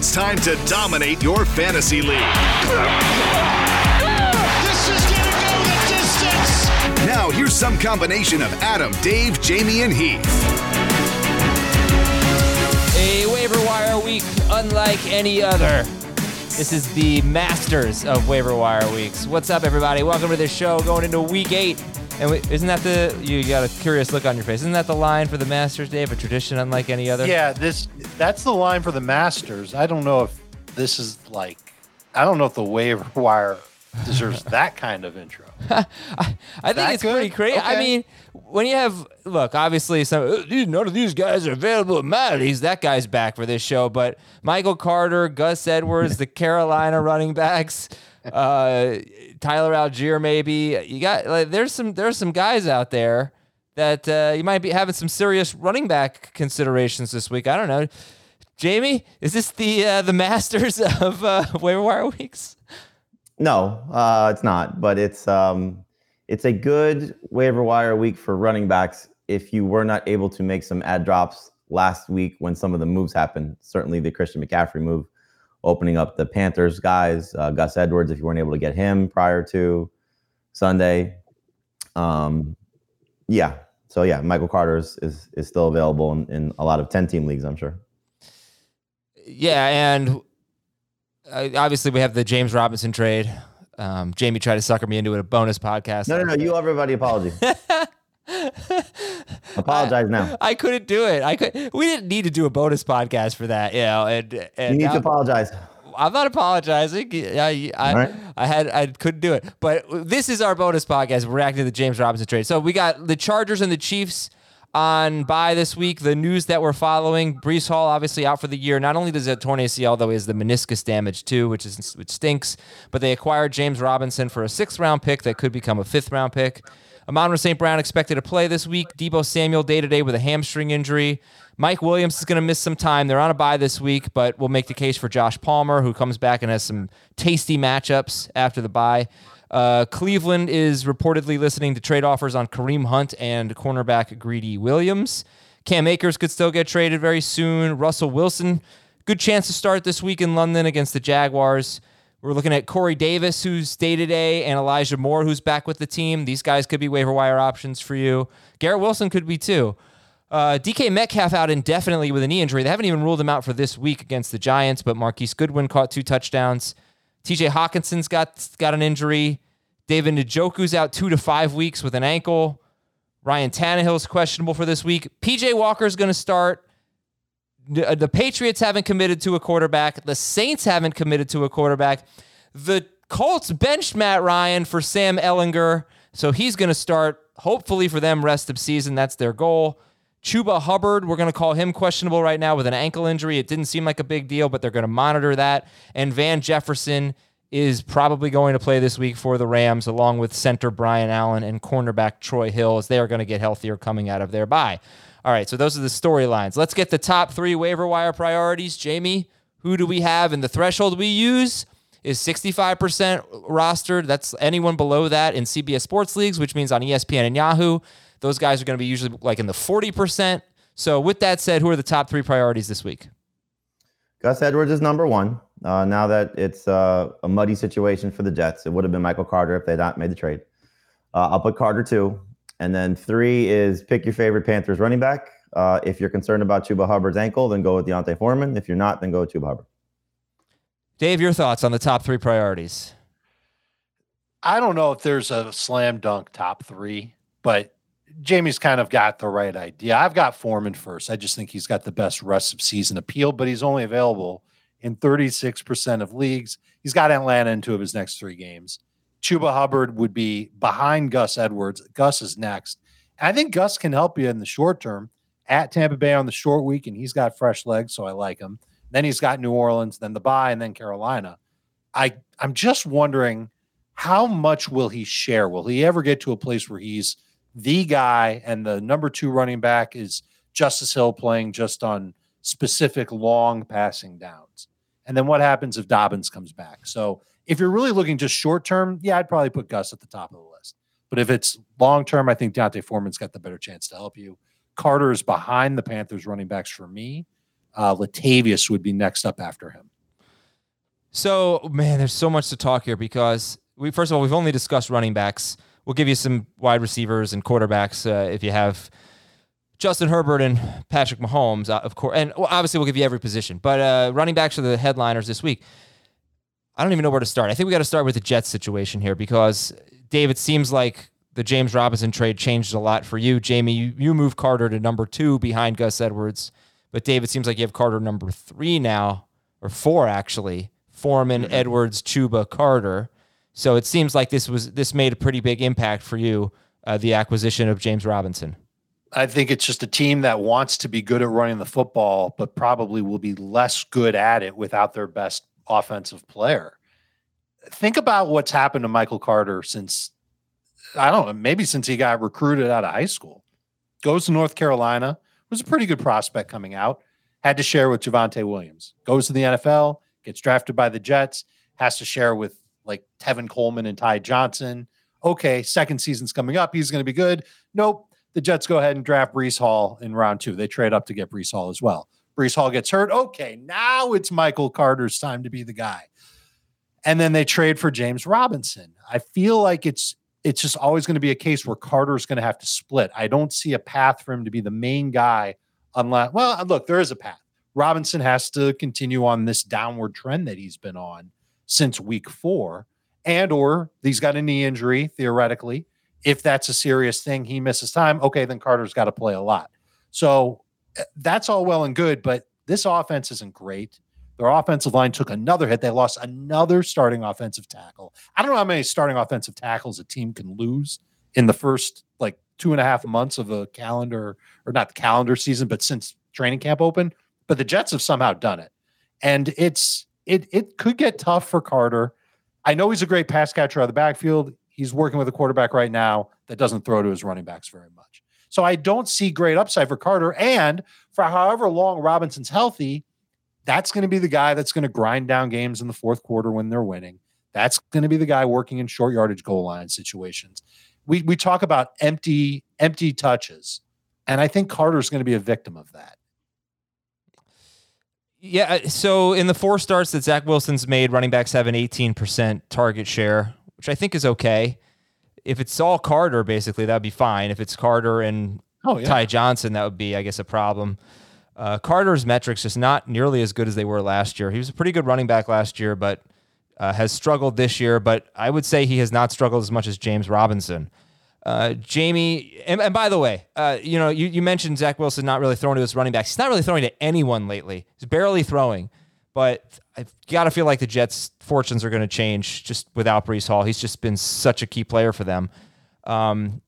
It's time to dominate your fantasy league. This is gonna go the distance. Now, here's some combination of Adam, Dave, Jamie, and Heath. A waiver wire week unlike any other. This is the masters of waiver wire weeks. What's up, everybody? Welcome to the show. Going into week eight, and we, isn't that the you got a curious look on your face? Isn't that the line for the Masters, Dave? A tradition unlike any other. Yeah, this that's the line for the Masters. I don't know if this is like I don't know if the waiver wire deserves that kind of intro. I, I think That it's pretty good? crazy. I mean, when you have look, obviously, some "Uh, these- none of these guys are available at my leagues. That guy's back for this show, but Michael Carter, Gus Edwards, the Carolina running backs, uh, Tyler Allgeier, maybe you got like there's some there's some guys out there that uh, you might be having some serious running back considerations this week. I don't know. Jamie, is this the uh, the masters of uh, waiver wire weeks? No, uh, it's not. But it's um, it's a good waiver wire week for running backs if you were not able to make some ad drops last week when some of the moves happened. Certainly the Christian McCaffrey move, opening up the Panthers guys, uh, Gus Edwards. If you weren't able to get him prior to Sunday, um, yeah. So yeah, Michael Carter is is, is still available in, in a lot of ten team leagues. I'm sure. Yeah, and uh, obviously we have the James Robinson trade. Um, Jamie tried to sucker me into a bonus podcast. No, no, no. You owe everybody apology. Apologize now. I couldn't do it. I could. We didn't need to do a bonus podcast for that, you know. And, You need now- to apologize. I'm not apologizing. I, I, right. I had, I couldn't do it. But this is our bonus podcast. We're reacting to the James Robinson trade. So we got the Chargers and the Chiefs on by this week. The news that we're following: Breece Hall obviously out for the year. Not only does have torn ACL, though, he has the meniscus damage too, which is which stinks. But they acquired James Robinson for a sixth round pick that could become a fifth round pick. Amon St. Brown expected to play this week. Deebo Samuel day to day with a hamstring injury. Mike Williams is going to miss some time. They're on a bye this week, but we'll make the case for Josh Palmer, who comes back and has some tasty matchups after the bye. Uh, Cleveland is reportedly listening to trade offers on Kareem Hunt and cornerback Greedy Williams. Cam Akers could still get traded very soon. Russell Wilson, good chance to start this week in London against the Jaguars. We're looking at Corey Davis, who's day to day, and Elijah Moore, who's back with the team. These guys could be waiver wire options for you. Garrett Wilson could be too. Uh, DK Metcalf out indefinitely with a knee injury. They haven't even ruled him out for this week against the Giants, but Marquise Goodwin caught two touchdowns. TJ Hockenson's got got an injury. David Njoku's out two to five weeks with an ankle. Ryan Tannehill's questionable for this week. PJ Walker's going to start. The, uh, the Patriots haven't committed to a quarterback. The Saints haven't committed to a quarterback. The Colts benched Matt Ryan for Sam Ehlinger, so he's going to start. Hopefully for them, rest of season. That's their goal. Chuba Hubbard, we're going to call him questionable right now with an ankle injury. It didn't seem like a big deal, but they're going to monitor that. And Van Jefferson is probably going to play this week for the Rams, along with center Brian Allen and cornerback Troy Hill, as they are going to get healthier coming out of their bye. All right, so those are the storylines. Let's get the top three waiver wire priorities. Jamie, who do we have? And the threshold we use is 65% rostered. That's anyone below that in CBS Sports Leagues, which means on ESPN and Yahoo, those guys are going to be usually like in the 40%. So, with that said, who are the top three priorities this week? Gus Edwards is number one. Uh, now that it's uh, a muddy situation for the Jets, it would have been Michael Carter if they not made the trade. Uh, I'll put Carter two. And then three is pick your favorite Panthers running back. Uh, if you're concerned about Chuba Hubbard's ankle, then go with D'Onta Foreman. If you're not, then go with Chuba Hubbard. Dave, your thoughts on the top three priorities? I don't know if there's a slam dunk top three, but Jamie's kind of got the right idea. I've got Foreman first. I just think he's got the best rest of season appeal, but he's only available in 36% of leagues. He's got Atlanta in two of his next three games. Chuba Hubbard would be behind Gus Edwards. Gus is next. I think Gus can help you in the short term at Tampa Bay on the short week, and he's got fresh legs, so I like him. Then he's got New Orleans, then the bye, and then Carolina. I I'm just wondering how much will he share? Will he ever get to a place where he's the guy and the number two running back is Justice Hill playing just on specific long passing downs? And then what happens if Dobbins comes back? So if you're really looking just short term, yeah, I'd probably put Gus at the top of the list. But if it's long term, I think D'Onta Foreman's got the better chance to help you. Carter is behind the Panthers running backs for me. Uh, Latavius would be next up after him. So, man, there's so much to talk here because we first of all we've only discussed running backs. We'll give you some wide receivers and quarterbacks uh, if you have Justin Herbert and Patrick Mahomes, uh, of course, and obviously we'll give you every position. But uh, running backs are the headliners this week. I don't even know where to start. I think we got to start with the Jets situation here because Dave, it seems like the James Robinson trade changed a lot for you. Jamie, you, you moved Carter to number two behind Gus Edwards, but Dave, it seems like you have Carter number three now, or four actually. Foreman, mm-hmm. Edwards, Chuba, Carter. So it seems like this was this made a pretty big impact for you, uh, the acquisition of James Robinson. I think it's just a team that wants to be good at running the football, but probably will be less good at it without their best offensive player. Think about what's happened to Michael Carter since I don't know, maybe since he got recruited out of high school. Goes to North Carolina, was a pretty good prospect coming out, had to share with Javonte Williams. Goes to the NFL, gets drafted by the Jets, has to share with like Tevin Coleman and Ty Johnson. Okay, second season's coming up. He's going to be good. Nope. The Jets go ahead and draft Breece Hall in round two. They trade up to get Breece Hall as well. Breece Hall gets hurt. Okay, now it's Michael Carter's time to be the guy. And then they trade for James Robinson. I feel like it's it's just always going to be a case where Carter's going to have to split. I don't see a path for him to be the main guy unless well, uh, look, there is a path. Robinson has to continue on this downward trend that he's been on since week 4 and or he's got a knee injury theoretically. If that's a serious thing, he misses time. Okay, then Carter's got to play a lot. So Uh, that's all well and good, but this offense isn't great. Their offensive line took another hit. They lost another starting offensive tackle. I don't know how many starting offensive tackles a team can lose in the first like two and a half months of a calendar, or not the calendar season, but since training camp open. But the Jets have somehow done it. And it's it it could get tough for Carter. I know he's a great pass catcher out of the backfield. He's working with a quarterback right now that doesn't throw to his running backs very much. So I don't see great upside for Carter. And for however long Robinson's healthy, that's going to be the guy that's going to grind down games in the fourth quarter when they're winning. That's going to be the guy working in short yardage goal line situations. We we talk about empty empty touches, and I think Carter's going to be a victim of that. Yeah. Uh, so in the four starts that Zach Wilson's made, running backs have an 18% target share, which I think is okay. If it's all Carter, basically, that'd be fine. If it's Carter and oh, yeah. Ty Johnson, that would be, I guess, a problem. Uh, Carter's metrics just not nearly as good as they were last year. He was a pretty good running back last year, but uh, has struggled this year. But I would say he has not struggled as much as James Robinson. Uh, Jamie, and, and, by the way, uh, you know, you, you mentioned Zach Wilson not really throwing to his running backs. He's not really throwing to anyone lately. He's barely throwing. But I've got to feel like the Jets' fortunes are going to change just without Breece Hall. He's just been such a key player for them. Um,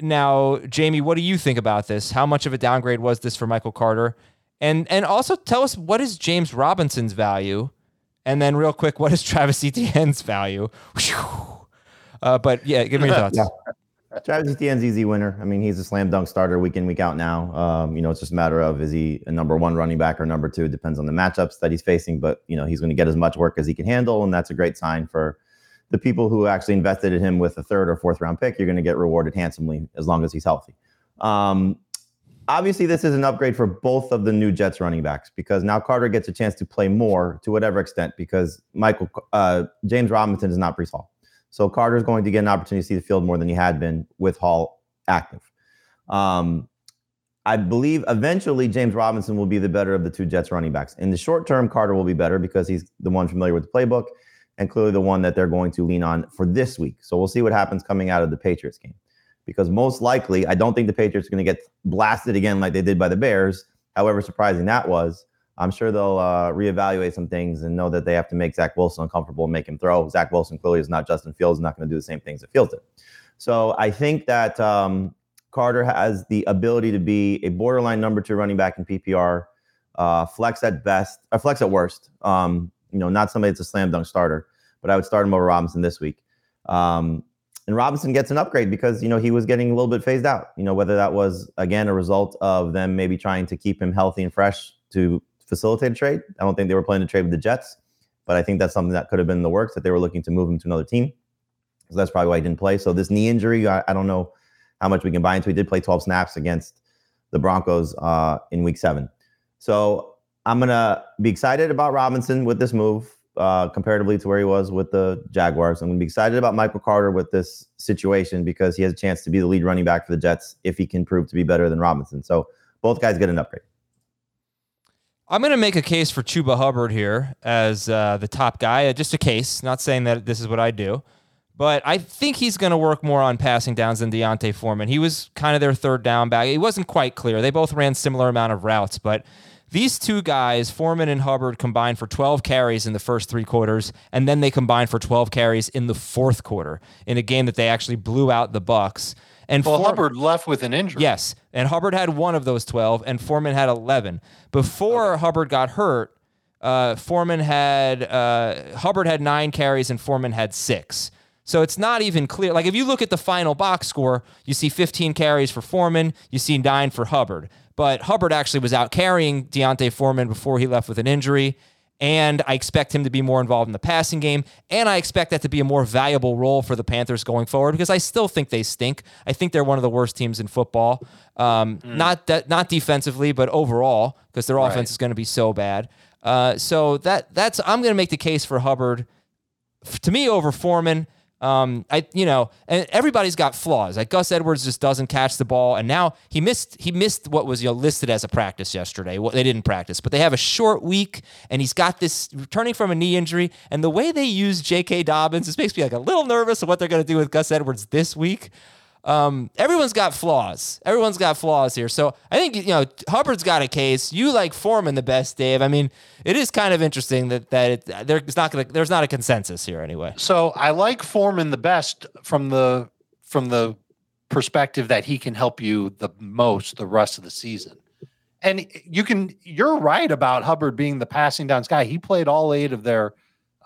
now, Jamie, what do you think about this? How much of a downgrade was this for Michael Carter? And and also tell us what is James Robinson's value, And then real quick, what is Travis Etienne's value? Uh, but yeah, give me your thoughts. Yeah. Travis Etienne's easy winner. I mean, he's a slam dunk starter week in, week out now. Um, you know, it's just a matter of is he a number one running back or number two? It depends on the matchups that he's facing. But you know, he's going to get as much work as he can handle, and that's a great sign for the people who actually invested in him with a third or fourth round pick. You're going to get rewarded handsomely as long as he's healthy. Um, obviously, this is an upgrade for both of the new Jets running backs because now Carter gets a chance to play more to whatever extent because Michael uh, James Robinson is not Breece Hall. So Carter's going to get an opportunity to see the field more than he had been with Hall active. Um, I believe eventually James Robinson will be the better of the two Jets running backs. In the short term, Carter will be better because he's the one familiar with the playbook and clearly the one that they're going to lean on for this week. So we'll see what happens coming out of the Patriots game. Because most likely, I don't think the Patriots are going to get blasted again like they did by the Bears. However surprising that was, I'm sure they'll uh, reevaluate some things and know that they have to make Zach Wilson uncomfortable and make him throw. Zach Wilson clearly is not Justin Fields, not going to do the same things that Fields did. So I think that um, Carter has the ability to be a borderline number two running back in PPR, uh, flex at best, or flex at worst. Um, you know, not somebody that's a slam dunk starter, but I would start him over Robinson this week. Um, and Robinson gets an upgrade because you know he was getting a little bit phased out. You know whether that was again a result of them maybe trying to keep him healthy and fresh to facilitate a trade. I don't think they were planning to trade with the Jets, but I think that's something that could have been in the works that they were looking to move him to another team. So that's probably why he didn't play. So this knee injury, I, I don't know how much we can buy into. He did play 12 snaps against the Broncos uh, in Week Seven. So I'm gonna be excited about Robinson with this move. Uh, comparatively to where he was with the Jaguars. I'm going to be excited about Michael Carter with this situation because he has a chance to be the lead running back for the Jets if he can prove to be better than Robinson. So both guys get an upgrade. I'm going to make a case for Chuba Hubbard here as uh, the top guy. Uh, just a case, not saying that this is what I do, but I think he's going to work more on passing downs than D'Onta Foreman. He was kind of their third down back. It wasn't quite clear. They both ran similar amount of routes, but these two guys, Foreman and Hubbard, combined for 12 carries in the first three quarters, and then they combined for 12 carries in the fourth quarter in a game that they actually blew out the Bucks. And well, Hubbard left with an injury. Yes, and Hubbard had one of those 12, and Foreman had 11. Before okay. Hubbard got hurt, uh, Foreman had uh, Hubbard had nine carries and Foreman had six. So it's not even clear. Like if you look at the final box score, you see 15 carries for Foreman, you see nine for Hubbard. But Hubbard actually was out carrying D'Onta Foreman before he left with an injury and I expect him to be more involved in the passing game, and I expect that to be a more valuable role for the Panthers going forward because I still think they stink. I think they're one of the worst teams in football, um, mm. not that not defensively, but overall because their offense right. is going to be so bad. Uh, so that that's I'm going to make the case for Hubbard to me over Foreman. Um, I you know, and everybody's got flaws. Like Gus Edwards just doesn't catch the ball, and now he missed he missed what was you know listed as a practice yesterday. Well, they didn't practice, but they have a short week, and he's got this returning from a knee injury. And the way they use J.K. Dobbins, this makes me like a little nervous of what they're going to do with Gus Edwards this week. Um, everyone's got flaws. Everyone's got flaws here. So I think you know Hubbard's got a case. You like Foreman the best, Dave. I mean, it is kind of interesting that that it, there's not gonna there's not a consensus here anyway. So I like Foreman the best from the from the perspective that he can help you the most the rest of the season. And you can you're right about Hubbard being the passing downs guy. He played all eight of their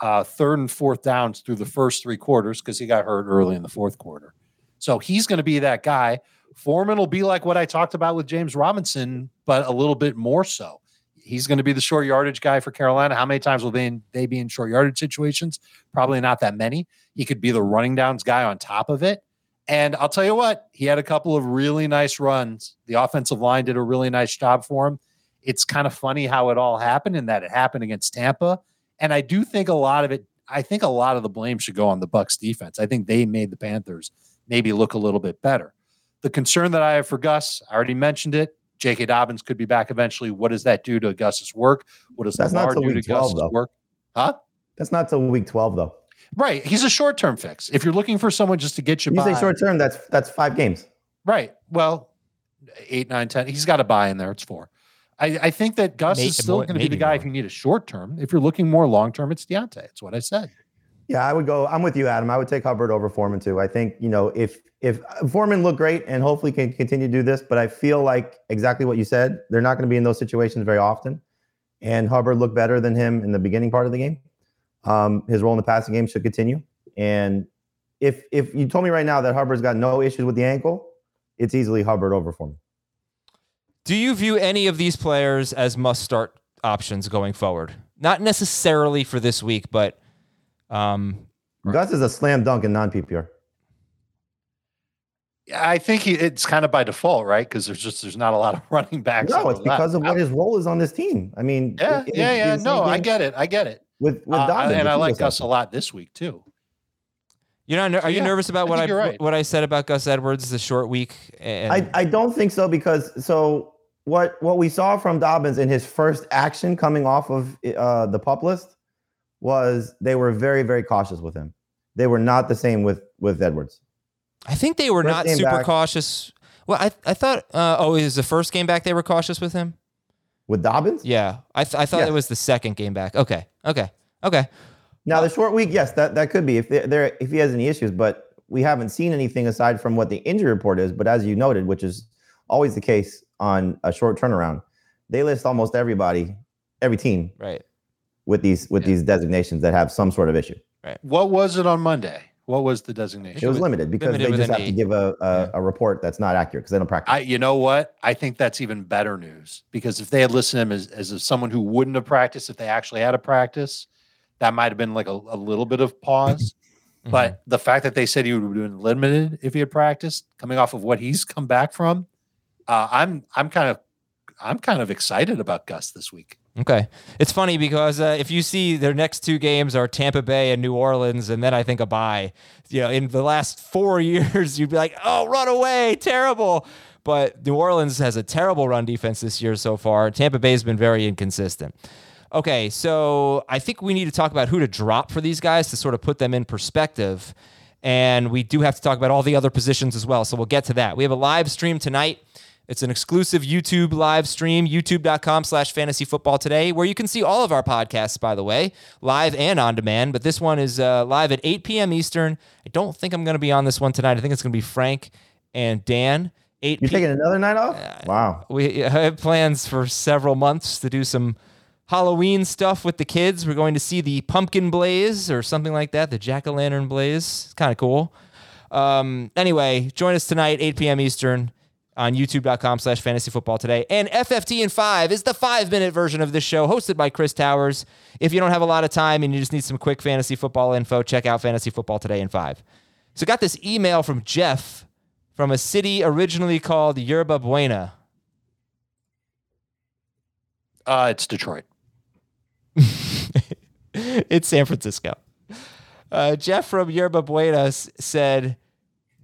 uh, third and fourth downs through the first three quarters because he got hurt early in the fourth quarter. So he's going to be that guy. Foreman will be like what I talked about with James Robinson, but a little bit more so. He's going to be the short yardage guy for Carolina. How many times will they, in, they be in short yardage situations? Probably not that many. He could be the running downs guy on top of it. And I'll tell you what, he had a couple of really nice runs. The offensive line did a really nice job for him. It's kind of funny how it all happened and that it happened against Tampa. And I do think a lot of it, I think a lot of the blame should go on the Bucks defense. I think they made the Panthers maybe look a little bit better. The concern that I have for Gus, I already mentioned it. J.K. Dobbins could be back eventually. What does that do to Gus's work? What does That's Lamar not do to 12, Gus's though. work? Huh? That's not till week 12, though. Right. He's a short term fix. If you're looking for someone just to get you, you by, say short term, that's that's five games. Right. Well, eight, nine, ten. He's got a bye in there. It's four. I, I think that Gus May- is still going to be the guy more. if you need a short term. If you're looking more long term, it's D'Onta. It's what I said. Yeah, I would go. I'm with you, Adam. I would take Hubbard over Foreman too. I think you know if if Foreman looked great and hopefully can continue to do this, but I feel like exactly what you said. They're not going to be in those situations very often, and Hubbard looked better than him in the beginning part of the game. Um, his role in the passing game should continue. And if if you told me right now that Hubbard's got no issues with the ankle, it's easily Hubbard over Foreman. Do you view any of these players as must start options going forward? Not necessarily for this week, but um, Gus is a slam dunk in non PPR. Yeah, I think he, it's kind of by default, right? Because there's just there's not a lot of running backs. No, it's because left. of what his role is on this team. I mean, Yeah, it- it- yeah, yeah. No, I get it. I get it. with with Uh, Dobbins. and I like was Gus a lot this week too. you're not. Are you Yeah, nervous about I what I, think right. what I said about Gus Edwards? The short week. And, I, I don't think so because so what what we saw from Dobbins in his first action coming off of uh, the pup list was they were very very cautious with him. They were not the same with with Edwards. I think they were First not super back. cautious. Well, I I thought. Uh, oh, it was the first game back they were cautious with him. With Dobbins, Yeah, I th- I thought Yes. it was the second game back. Okay, okay, okay. now the short week, yes, that that could be if there there if he has any issues, but we haven't seen anything aside from what the injury report is. But as you noted, which is always the case on a short turnaround, they list almost everybody, every team Right. With these with Yeah. these designations that have some sort of issue. Right. What was it on Monday? What was the designation? It was was limited because limited they just an have to give a a, Yeah. a report that's not accurate because they don't practice. I, you know what? I think that's even better news because if they had listed him as, as someone who wouldn't have practiced, if they actually had a practice, that might have been like a, a little bit of pause. Mm-hmm. But the fact that they said he would have been limited if he had practiced, coming off of what he's come back from, uh, I'm I'm kind of I'm kind of excited about Gus this week. Okay. It's funny because uh, if you see their next two games are Tampa Bay and New Orleans, and then I think a bye, you know, in the last four years, you'd be like, oh, run away, terrible. But New Orleans has a terrible run defense this year so far. Tampa Bay's been very inconsistent. Okay, so I think we need to talk about who to drop for these guys to sort of put them in perspective. And we do have to talk about all the other positions as well. So we'll get to that. We have a live stream tonight. It's an exclusive YouTube live stream, youtube.com slash fantasy football today, where you can see all of our podcasts, by the way, live and on demand. But this one is uh, live at 8 p.m. Eastern. I don't think I'm going to be on this one tonight. I think it's going to be Frank and Dan. 8 You're p- taking another night off? wow. we have plans for several months to do some Halloween stuff with the kids. We're going to see the pumpkin blaze or something like that, the jack o' lantern blaze. It's kind of cool. Um, anyway, join us tonight, 8 p.m. Eastern on youtube.com slash fantasy football today. And FFT in 5 is the five minute version of this show hosted by Chris Towers. If you don't have a lot of time and you just need some quick fantasy football info, check out Fantasy Football Today in 5. So, got this email from Jeff from a city originally called Yerba Buena. Uh, it's Detroit. it's San Francisco. Uh, Jeff from Yerba Buena said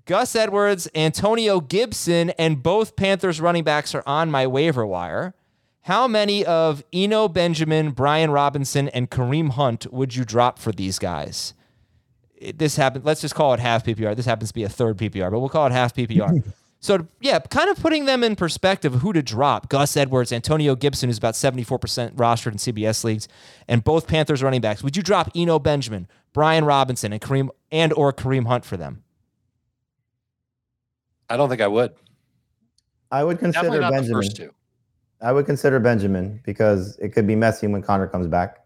Gus Edwards, Antonio Gibson, and both Panthers running backs are on my waiver wire. How many of Eno Benjamin, Brian Robinson, and Kareem Hunt would you drop for these guys? It- This happened. Let's just call it half PPR. This happens to be a third PPR, but we'll call it half PPR. so yeah, kind of putting them in perspective of who to drop. Gus Edwards, Antonio Gibson, who's about 74% rostered in CBS leagues, and both Panthers running backs. Would you drop Eno Benjamin, Brian Robinson, and Kareem and or Kareem Hunt for them? I don't think I would. I would consider Benjamin. first two. I would consider Benjamin because it could be messy when Connor comes back.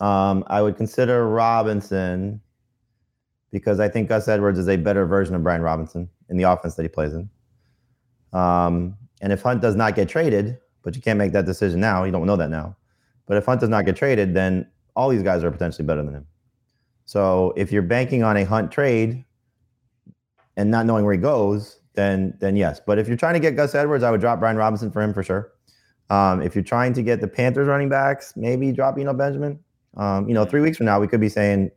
Um, I would consider Robinson because I think Gus Edwards is a better version of Brian Robinson in the offense that he plays in. Um, and if Hunt does not get traded, but you can't make that decision now, you don't know that now. But if Hunt does not get traded, then all these guys are potentially better than him. So if you're banking on a Hunt trade and not knowing where he goes, then then yes. But if you're trying to get Gus Edwards, I would drop Brian Robinson for him for sure. Um, if you're trying to get the Panthers running backs, maybe drop Eno Benjamin. Um, you know, three weeks from now, we could be saying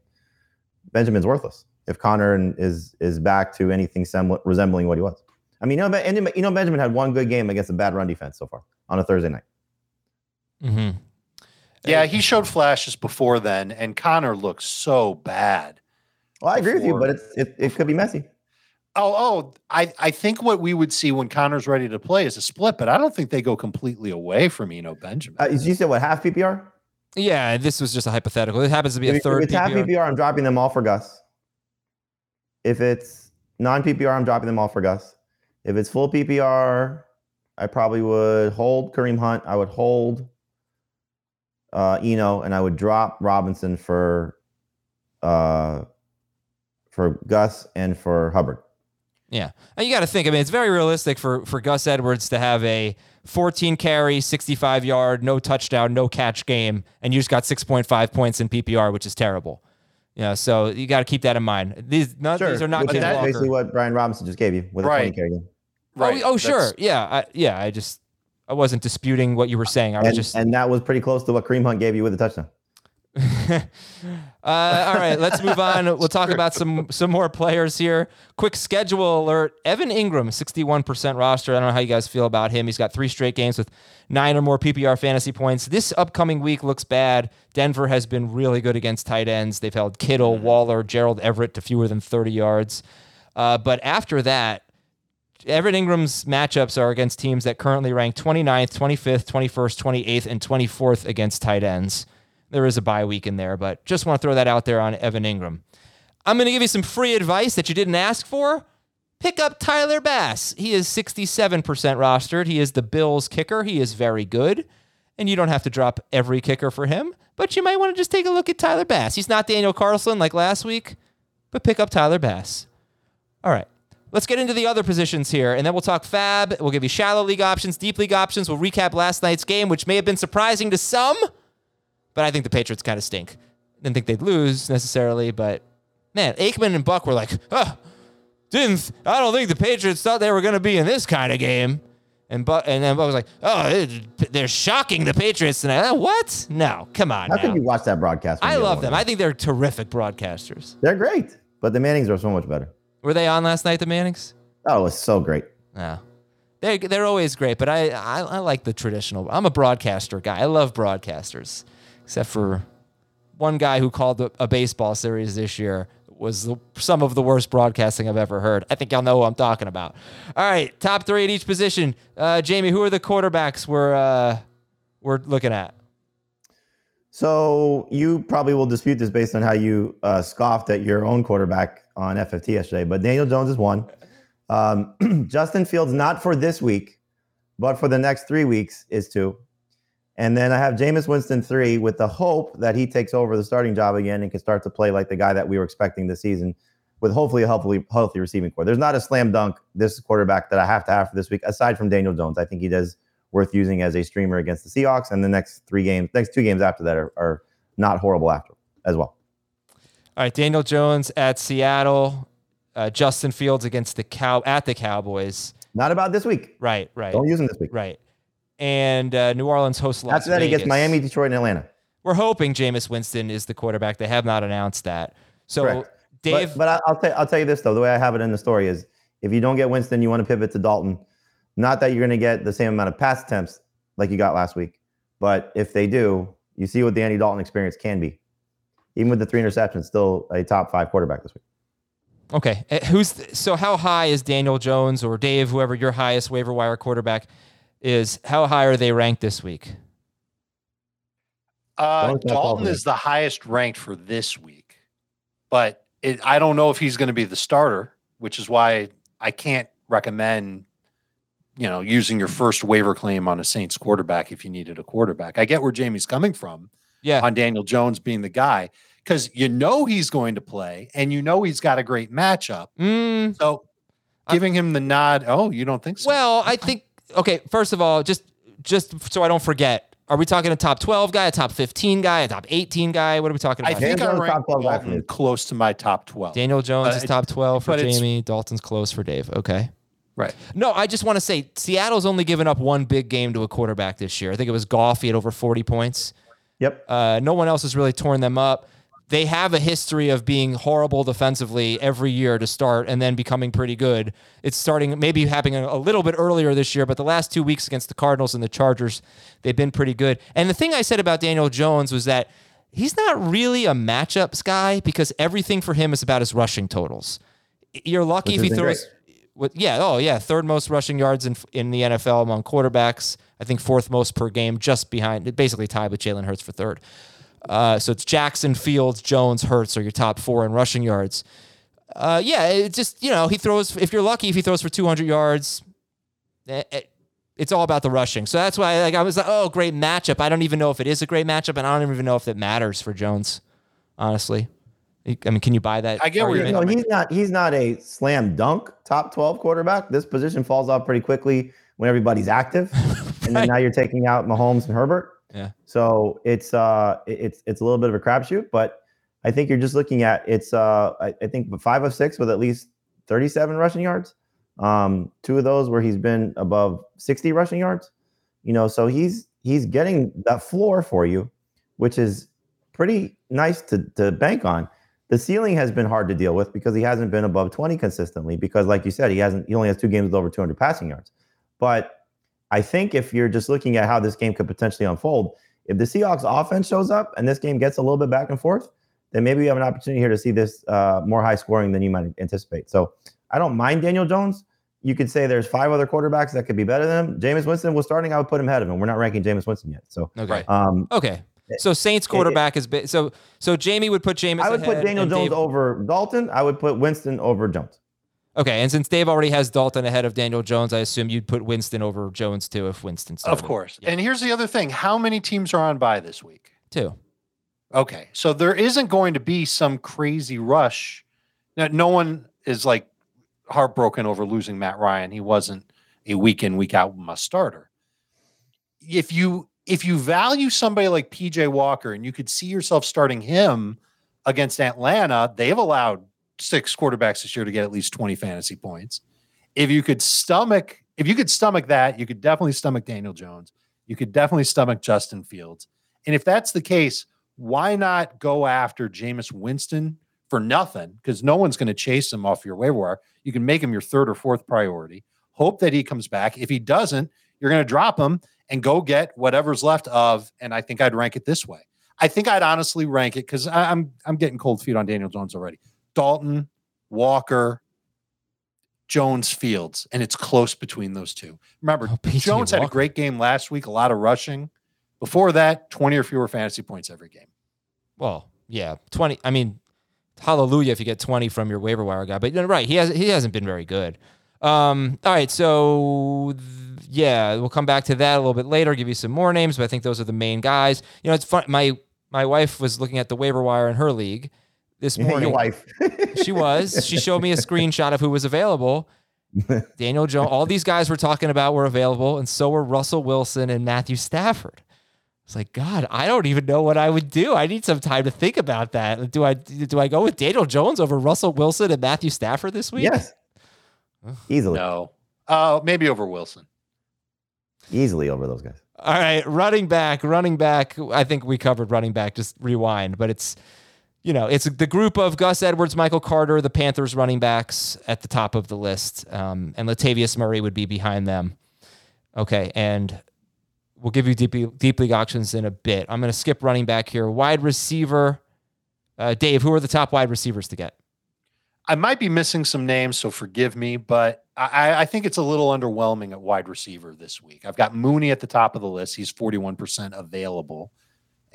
Benjamin's worthless if Connor is is back to anything semble- resembling what he was. I mean, you know, you know, Benjamin had one good game against a bad run defense so far on a Thursday night. Mm-hmm. Yeah, he showed flashes before then, and Connor looks so bad. Well, I agree with you, but it's it, it could be messy. Oh, oh, I, I think what we would see when Connor's ready to play is a split, but I don't think they go completely away from Eno Benjamin. Uh, you said what half PPR? Yeah, this was just a hypothetical. It happens to be If, a if third it's half PPR. PPR, I'm dropping them all for Gus. If it's non PPR, I'm dropping them all for Gus. If it's full PPR, I probably would hold Kareem Hunt. I would hold uh, Eno, and I would drop Robinson for uh, for Gus and for Hubbard. Yeah. And you got to think, I mean, it's very realistic for, for Gus Edwards to have a 14 carry, 65 yard, no touchdown, no catch game, and you just got 6.5 points in PPR, which is terrible. You know, so you got to keep that in mind. These, none, Sure, these are not which that's Walker. basically what Brian Robinson just gave you with a Right. 20 carry game. Oh, oh, right. Oh, oh, sure. Yeah. I, yeah. I just, I wasn't disputing what you were saying. I was And, just, and that was pretty close to what Kareem Hunt gave you with a touchdown. uh, all right, let's move on. We'll talk about some some more players here. Quick schedule alert: Evan Engram, sixty-one percent roster. I don't know how you guys feel about him. He's got three straight games with nine or more PPR fantasy points. This upcoming week looks bad. Denver has been really good against tight ends. They've held Kittle, Waller, Gerald Everett to fewer than thirty yards. Uh, but after that, Everett Engram's matchups are against teams that currently rank 29th, 25th, 21st, 28th, and 24th against tight ends. There is a bye week in there, but just want to throw that out there on Evan Engram. I'm going to give you some free advice that you didn't ask for. Pick up Tyler Bass. He is 67% rostered. He is the Bills kicker. He is very good. And you don't have to drop every kicker for him, but you might want to just take a look at Tyler Bass. He's not Daniel Carlson like last week, but pick up Tyler Bass. All right. Let's get into the other positions here, and then we'll talk fab. We'll give you shallow league options, deep league options. We'll recap last night's game, which may have been surprising to some, but I think the Patriots kind of stink. Didn't think they'd lose necessarily, but man, Aikman and Buck were like, huh, didn't I don't think the Patriots thought they were going to be in this kind of game. And Buck and then Buck was like, oh, they're shocking the Patriots tonight. Uh, What? No, come on. How now. could you watch that broadcast? I love them. I think they're terrific broadcasters. They're great, but the Mannings are so much better. Were they on last night, the Mannings? Oh, it was so great. No. They're, they're always great, but I, I, I like the traditional. I'm a broadcaster guy. I love broadcasters, except for one guy who called a, baseball series this year was some of the worst broadcasting I've ever heard. I think y'all know who I'm talking about. All right, top three at each position. Uh, Jamie, who are the quarterbacks we're uh, we're looking at? So you probably will dispute this based on how you uh, scoffed at your own quarterback on FFT yesterday, but Daniel Jones is one. Um, Justin Fields, not for this week, but for the next three weeks, is two. And then I have Jameis Winston three with the hope that he takes over the starting job again and can start to play like the guy that we were expecting this season with hopefully a healthy, healthy receiving corps. There's not a slam dunk this quarterback that I have to have for this week, aside from Daniel Jones. I think he does worth using as a streamer against the Seahawks. And the next three games, next two games after that are, are not horrible after as well. All right, Daniel Jones at Seattle, uh, Justin Fields against the cow at the Cowboys. Not about this week. Right, right, Don't use him this week. right. And uh, New Orleans hosts Las After that, he gets Miami, Detroit, and Atlanta. We're hoping Jameis Winston is the quarterback. They have not announced that. So, Correct. Dave, But, but I'll, tell I'll tell you this, though. The way I have it in the story is if you don't get Winston, you want to pivot to Dalton. Not that you're going to get the same amount of pass attempts like you got last week, but if they do, you see what the Andy Dalton experience can be. Even with the three interceptions, still a top five quarterback this week. okay, Uh, who's so? How high is Daniel Jones or Dave, whoever your highest waiver wire quarterback is? How high are they ranked this week? Uh, Dalton is the highest ranked for this week, but it, I don't know if he's going to be the starter, which is why I can't recommend, you know, using your first waiver claim on a Saints quarterback if you needed a quarterback. I get where Jamie's coming from Yeah, on Daniel Jones being the guy because you know he's going to play and you know he's got a great matchup. Mm, So giving him the nod, oh, you don't think so? well, I think okay. First of all, just just so I don't forget, are we talking a top twelve guy, a top fifteen guy, a top eighteen guy? What are we talking about? I about? think I Daniel Jones rank top 12 Dalton close to my top 12. Daniel Jones Uh, is top 12 for Jamie. Dalton's close for Dave. Okay. Right. No, I just want to say Seattle's only given up one big game to a quarterback this year. I think it was Goff. He had over 40 points. Yep. Uh, no one else has really torn them up. They have a history of being horrible defensively every year to start and then becoming pretty good. It's starting maybe happening a, little bit earlier this year, but the last two weeks against the Cardinals and the Chargers, they've been pretty good. And the thing I said about Daniel Jones was that he's not really a matchups guy because everything for him is about his rushing totals. You're lucky Which if he throws. With, yeah, oh yeah, third most rushing yards in in the NFL among quarterbacks. I think fourth most per game, just behind, basically tied with Jalen Hurts for third. Uh, so it's Jackson, Fields, Jones, Hurts are your top four in rushing yards. Uh, yeah, it just you know he throws. If you're lucky, if he throws for 200 yards, eh, eh, it's all about the rushing. So that's why like I was like, oh, great matchup. I don't even know if it is a great matchup, and I don't even know if it matters for Jones. Honestly, I mean, can you buy that? I get where you're You argument? know, he's not he's not a slam dunk top 12 quarterback. This position falls off pretty quickly when everybody's active. And then Right. now you're taking out Mahomes and Herbert. Yeah. So it's uh it's it's a little bit of a crapshoot, but I think you're just looking at it's uh I, I think five of six with at least 37 rushing yards. Um, two of those where he's been above 60 rushing yards. You know, so he's he's getting that floor for you, which is pretty nice to to bank on. The ceiling has been hard to deal with because he hasn't been above 20 consistently. Because, like you said, he hasn't. He only has two games with over 200 passing yards. But I think if you're just looking at how this game could potentially unfold, if the Seahawks offense shows up and this game gets a little bit back and forth, then maybe we have an opportunity here to see this uh, more high scoring than you might anticipate. So I don't mind Daniel Jones. You could say there's five other quarterbacks that could be better than him. Jameis Winston was starting. I would put him ahead of him. We're not ranking Jameis Winston yet. So, Okay. Um, Okay. So Saints quarterback is bi- so so Jamie would put Jameis. I would put Daniel Jones Dave- over Dalton. I would put Winston over Jones. Okay, and since Dave already has Dalton ahead of Daniel Jones, I assume you'd put Winston over Jones too if Winston started. Of course. Yeah. And here's the other thing: how many teams are on bye this week? Two. Okay, so there isn't going to be some crazy rush. Now, no one is like heartbroken over losing Matt Ryan. He wasn't a week in, week out must starter. If you if you value somebody like PJ Walker and you could see yourself starting him against Atlanta, they've allowed six quarterbacks this year to get at least 20 fantasy points. If you could stomach, if you could stomach that, you could definitely stomach Daniel Jones. You could definitely stomach Justin Fields. And if that's the case, why not go after Jameis Winston for nothing? Because no one's going to chase him off your waiver wire. You can make him your third or fourth priority. Hope that he comes back. If he doesn't, you're going to drop him and go get whatever's left of. And I think I'd rank it this way. I think I'd honestly rank it because I'm I'm getting cold feet on Daniel Jones already. Dalton, Walker, Jones, Fields, and it's close between those two. Remember, Oh, Jones had a great game last week, a lot of rushing. Before that, 20 or fewer fantasy points every game. Well, yeah, twenty. I mean, hallelujah if you get twenty from your waiver wire guy. But you're right, he has he hasn't been very good. Um, all right, so th- yeah, we'll come back to that a little bit later. Give you some more names, but I think those are the main guys. You know, it's fun. My my wife was looking at the waiver wire in her league this morning. Your wife. She was. She showed me a screenshot of who was available. Daniel Jones. All these guys we're talking about were available, and so were Russell Wilson and Matthew Stafford. It's like God, I don't even know what I would do. I need some time to think about that. Do I do I go with Daniel Jones over Russell Wilson and Matthew Stafford this week? yes. Easily. No. Uh, maybe over Wilson. Easily over those guys. All right, running back, running back. I think we covered running back. Just rewind, but it's you know it's the group of Gus Edwards, Michael Carter, the Panthers running backs at the top of the list, um, and Latavius Murray would be behind them. Okay, and we'll give you deep deep league auctions in a bit. I'm going to skip running back here. Wide receiver, uh, Dave. Who are the top wide receivers to get? I might be missing some names, so forgive me, but I, I think it's a little underwhelming at wide receiver this week. I've got Mooney at the top of the list. He's 41% available.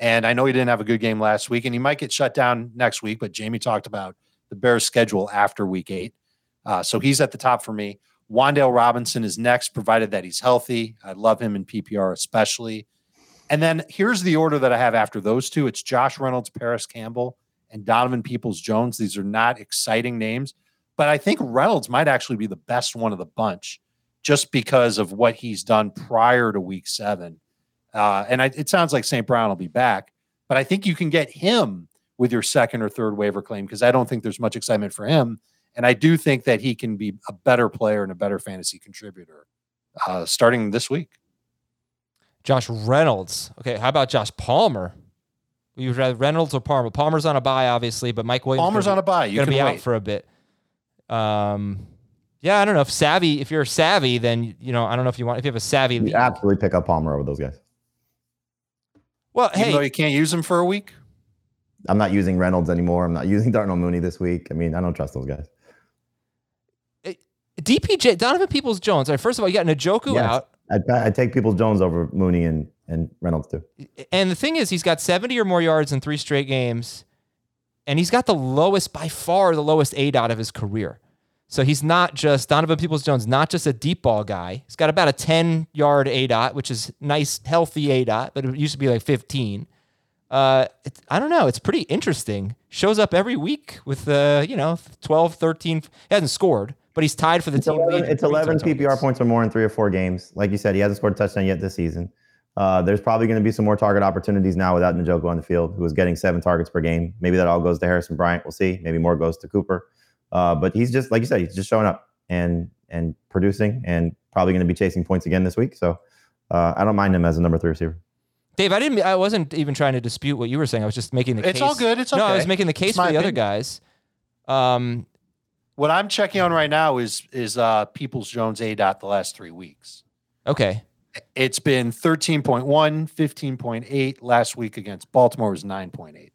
And I know he didn't have a good game last week, and he might get shut down next week, but Jamie talked about the Bears' schedule after week eight. Uh, so he's at the top for me. Wan'Dale Robinson is next, provided that he's healthy. I love him in PPR especially. And then here's the order that I have after those two it's Josh Reynolds, Parris Campbell, and Donovan Peoples Jones. These are not exciting names, but I think Reynolds might actually be the best one of the bunch just because of what he's done prior to week seven. Uh, and I, it sounds like St. Brown will be back, but I think you can get him with your second or third waiver claim because I don't think there's much excitement for him. And I do think that he can be a better player and a better fantasy contributor uh, starting this week. Josh Reynolds. Okay, how about Josh Palmer? You'd rather Reynolds or Palmer? Palmer's on a bye, obviously, but Mike Williams. Palmer's gonna on a bye. You're gonna be wait. out for a bit. Um, yeah, I don't know if savvy. If you're savvy, then you know I don't know if you want if you have a savvy. You absolutely pick up Palmer over those guys. Well, Even though you can't use him for a week. I'm not using Reynolds anymore. I'm not using Darnell Mooney this week. I mean, I don't trust those guys. DPJ Donovan Peoples Jones. All right, first of all, you got Njoku Yes. out, I'd, I'd take Peoples Jones over Mooney and, and Reynolds too. and the thing is, he's got 70 or more yards in three straight games, and he's got the lowest, by far, the lowest aDOT of his career. So he's not just Donovan Peoples Jones, not just a deep ball guy. He's got about a 10 yard aDOT, which is nice, healthy aDOT, but it used to be like 15. Uh, it's, I don't know. It's pretty interesting. Shows up every week with uh, you know 12, 13. He hasn't scored, but he's tied for the It's team 11, it's 11 red PPR points or more in three or four games. Like you said, he hasn't scored a touchdown yet this season. Uh, there's probably going to be some more target opportunities now without Njoku on the field, who is getting seven targets per game. Maybe that all goes to Harrison Bryant. We'll see. Maybe more goes to Cooper. Uh, but he's just, like you said, he's just showing up and and producing and probably going to be chasing points again this week. So uh, I don't mind him as a number three receiver. Dave, I didn't. I wasn't even trying to dispute what you were saying. I was just making the case. It's case. all good. It's No, I was making the case for my the other guys. Um, What I'm checking on right now is is uh Peoples Jones aDOT the last three weeks. okay. It's been 13.1, 15.8. Last week against Baltimore was 9.8.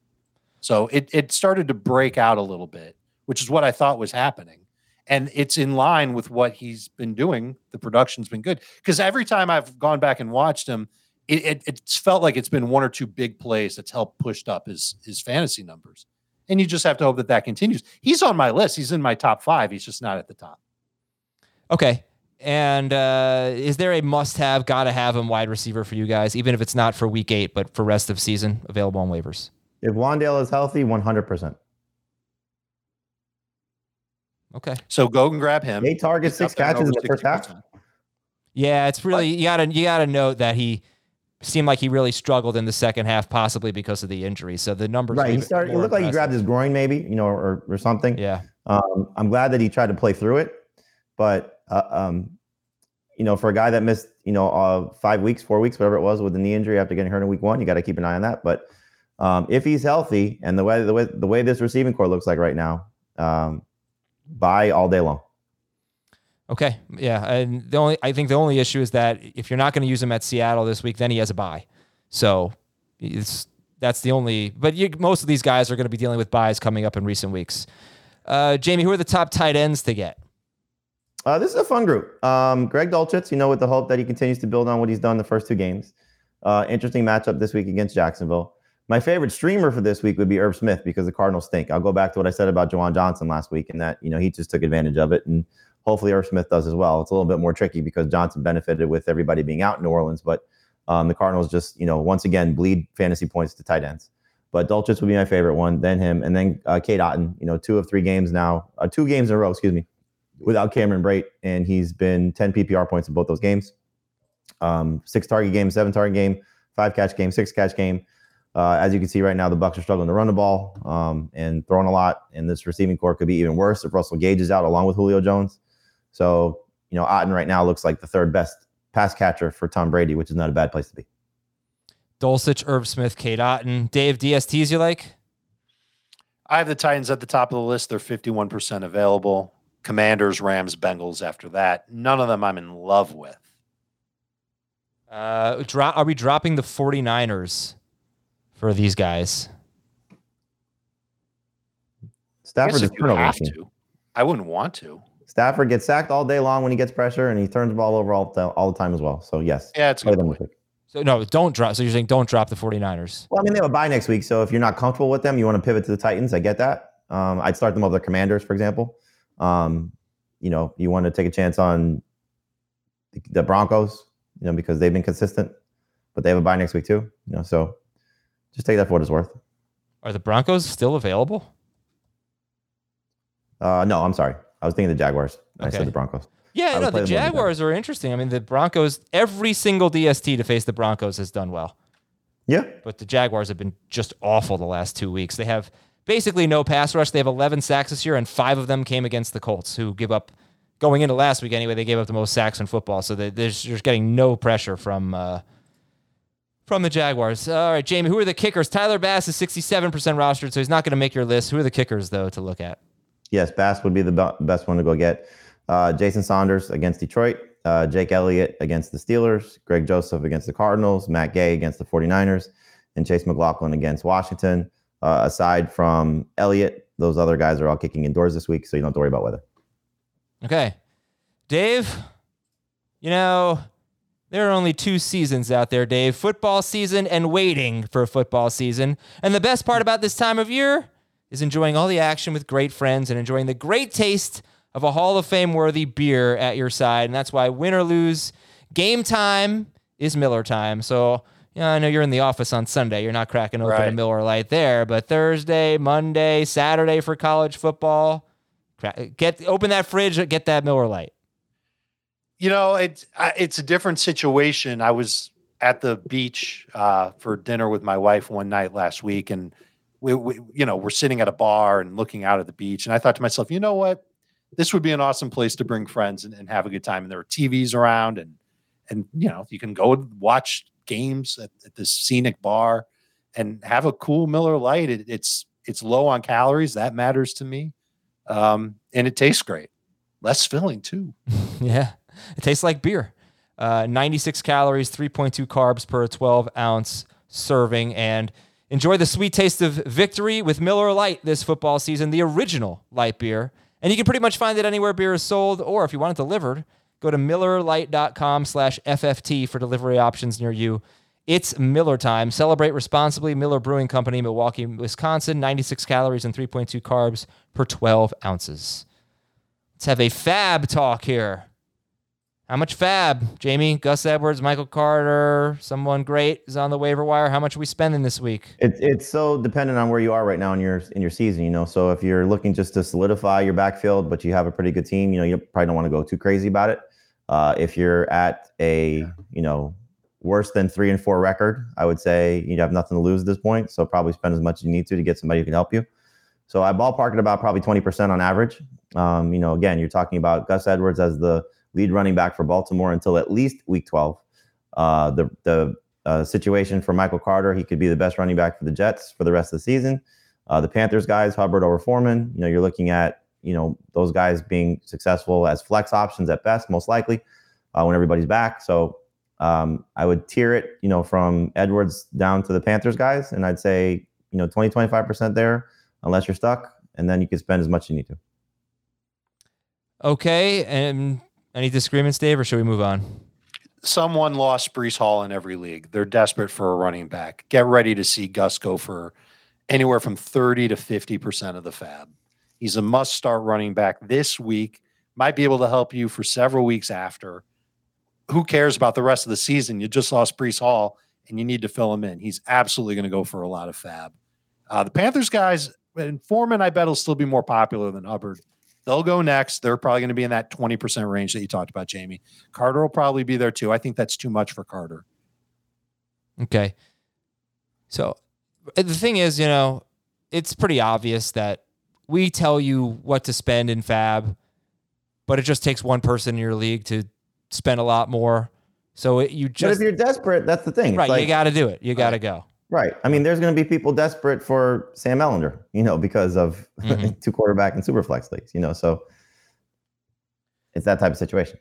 So it it started to break out a little bit, which is what I thought was happening. And it's in line with what he's been doing. The production's been good. Because every time I've gone back and watched him, it, it it's felt like it's been one or two big plays that's helped pushed up his his fantasy numbers. And you just have to hope that that continues. He's on my list. He's in my top five. He's just not at the top. Okay. And uh, is there a must-have, gotta have him wide receiver for you guys, even if it's not for week eight, but for rest of season, available on waivers? If Wan'Dale is healthy, 100%. Okay. So go and grab him. Eight targets, six catches in the first half. Yeah, it's really you gotta you gotta note that he seemed like he really struggled in the second half, possibly because of the injury. So the numbers, Right. He started. It more looked like he grabbed his groin, maybe, you know, or, or something. Yeah. Um, I'm glad that he tried to play through it, but uh, um, you know, for a guy that missed, you know, uh, five weeks, four weeks, whatever it was, with the knee injury after getting hurt in week one, you got to keep an eye on that. But um, if he's healthy and the way the way the way this receiving corps looks like right now, um, bye all day long. Okay. Yeah. And the only I think the only issue is that if you're not going to use him at Seattle this week, then he has a buy. So it's that's the only. But you, most of these guys are going to be dealing with byes coming up in recent weeks. Uh, Jamie, who are the top tight ends to get? Uh, this is a fun group. Um, Greg Dulcich, you know, with the hope that he continues to build on what he's done the first two games. Uh, interesting matchup this week against Jacksonville. My favorite streamer for this week would be Irv Smith because the Cardinals stink. I'll go back to what I said about Juwan Johnson last week and that, you know, he just took advantage of it. And hopefully Irv Smith does as well. It's a little bit more tricky because Johnson benefited with everybody being out in New Orleans, but um, the Cardinals just, you know, once again bleed fantasy points to tight ends. But Dulcich would be my favorite one, then him, and then uh, Cade Otton. You know, two of three games now, uh, two games in a row, excuse me, without Cameron Brate, and he's been 10 PPR points in both those games. Um, six target game, seven target game, five catch game, six catch game. Uh, as you can see right now, the Bucs are struggling to run the ball um, and throwing a lot, and this receiving corps could be even worse if Russell Gage is out along with Julio Jones. So, you know, Otton right now looks like the third best pass catcher for Tom Brady, which is not a bad place to be. Dulcich, Irv Smith, Cade Otton, Dave DSTs. You like? I have the Titans at the top of the list. They're 51% available. Commanders, Rams, Bengals after that. None of them I'm in love with. Uh, dro- are we dropping the 49ers for these guys? I Stafford guess is if you turnover have to. I wouldn't want to. Stafford gets sacked all day long when he gets pressure, and he turns the ball over all the, all the time as well. So yes, Yeah, it's a play good them point. So no, don't drop. So you're saying don't drop the 49ers. Well, I mean they have a bye next week, so if you're not comfortable with them, you want to pivot to the Titans. I get that. Um, I'd start them over the Commanders, for example. Um, you know, you want to take a chance on the- the Broncos, you know, because they've been consistent, but they have a bye next week too. You know, so just take that for what it's worth. Are the Broncos still available? Uh, no, I'm sorry. I was thinking the Jaguars. I said the Broncos. Yeah, no, the them over the Jaguars are interesting. I mean, the Broncos, every single DST to face the Broncos has done well, Yeah, but the Jaguars have been just awful the last two weeks. They have basically no pass rush. They have 11 sacks this year, and five of them came against the Colts, who give up, going into last week anyway, they gave up the most sacks in football. So they, they're just getting no pressure from uh, from the Jaguars. All right, Jamie, who are the kickers? Tyler Bass is 67% rostered, so he's not going to make your list. Who are the kickers, though, to look at? Yes, Bass would be the be- best one to go get. Uh, Jason Sanders against Detroit, uh, Jake Elliott against the Steelers, Greg Joseph against the Cardinals, Matt Gay against the 49ers, and Chase McLaughlin against Washington. Uh, aside from Elliott, those other guys are all kicking indoors this week, so you don't have to worry about weather. Okay. Dave, you know, there are only two seasons out there, Dave football season and waiting for a football season. And the best part about this time of year is enjoying all the action with great friends and enjoying the great taste of a Hall of Fame worthy beer at your side. And that's why win or lose, game time is Miller time. So, Yeah, I know you're in the office on Sunday. You're not cracking open a Miller Lite there, but Thursday, Monday, Saturday for college football, get open that fridge, get that Miller Lite. You know, it's it's a different situation. I was at the beach uh, for dinner with my wife one night last week, and we, we, you know, we're sitting at a bar and looking out at the beach. And I thought to myself, you know what, this would be an awesome place to bring friends and, and have a good time. And there are TVs around, and and you know, you can go watch games at, at this scenic bar and have a cool Miller Lite. It, it's it's low on calories. That matters to me, um, and it tastes great. Less filling too. Yeah, it tastes like beer. Uh, 96 calories, 3.2 carbs per 12 ounce serving, and enjoy the sweet taste of victory with Miller Lite this football season, the original light beer. And you can pretty much find it anywhere beer is sold, or if you want it delivered, go to millerlite.com slash FFT for delivery options near you. It's Miller time. Celebrate responsibly. Miller Brewing Company, Milwaukee, Wisconsin. 96 calories and 3.2 carbs per 12 ounces. Let's have a fab talk here. How much fab? Jamie, Gus Edwards, Michael Carter, someone great is on the waiver wire. How much are we spending this week? It's it's so dependent on where you are right now in your in your season, you know. So if you're looking just to solidify your backfield, but you have a pretty good team, you know, you probably don't want to go too crazy about it. Uh, if you're at a you know worse than three and four record, I would say you have nothing to lose at this point. So probably spend as much as you need to to get somebody who can help you. So I ballpark it about probably 20% on average. Um, you know, again, you're talking about Gus Edwards as the lead running back for Baltimore until at least week 12. Uh, the the uh, situation for Michael Carter, he could be the best running back for the Jets for the rest of the season. Uh, the Panthers guys, Hubbard over Foreman, you know, you're looking at you know those guys being successful as flex options at best, most likely uh, when everybody's back. So um, I would tier it, you know, from Edwards down to the Panthers guys, and I'd say you know 20 25 percent there, unless you're stuck, and then you can spend as much as you need to. Okay, and any disagreements, Dave, or should we move on? someone lost Breece Hall in every league. They're desperate for a running back. Get ready to see Gus go for anywhere from 30 to 50% of the fab. He's a must start running back this week, might be able to help you for several weeks after. Who cares about the rest of the season? You just lost Breece Hall and you need to fill him in. He's absolutely going to go for a lot of fab. Uh, the Panthers guys, and Foreman, I bet will still be more popular than Hubbard. They'll go next. They're probably going to be in that 20% range that you talked about, Jamie. Carter will probably be there too. I think that's too much for Carter. Okay. So uh, the thing is, you know, it's pretty obvious that we tell you what to spend in fab, but it just takes one person in your league to spend a lot more. So it, you just. But if you're desperate, that's the thing. Right, like- you got to do it. You got to go. Right. I mean, there's going to be people desperate for Sam Ehlinger, you know, because of Mhm. two quarterback and super flex leagues, you know. So it's that type of situation.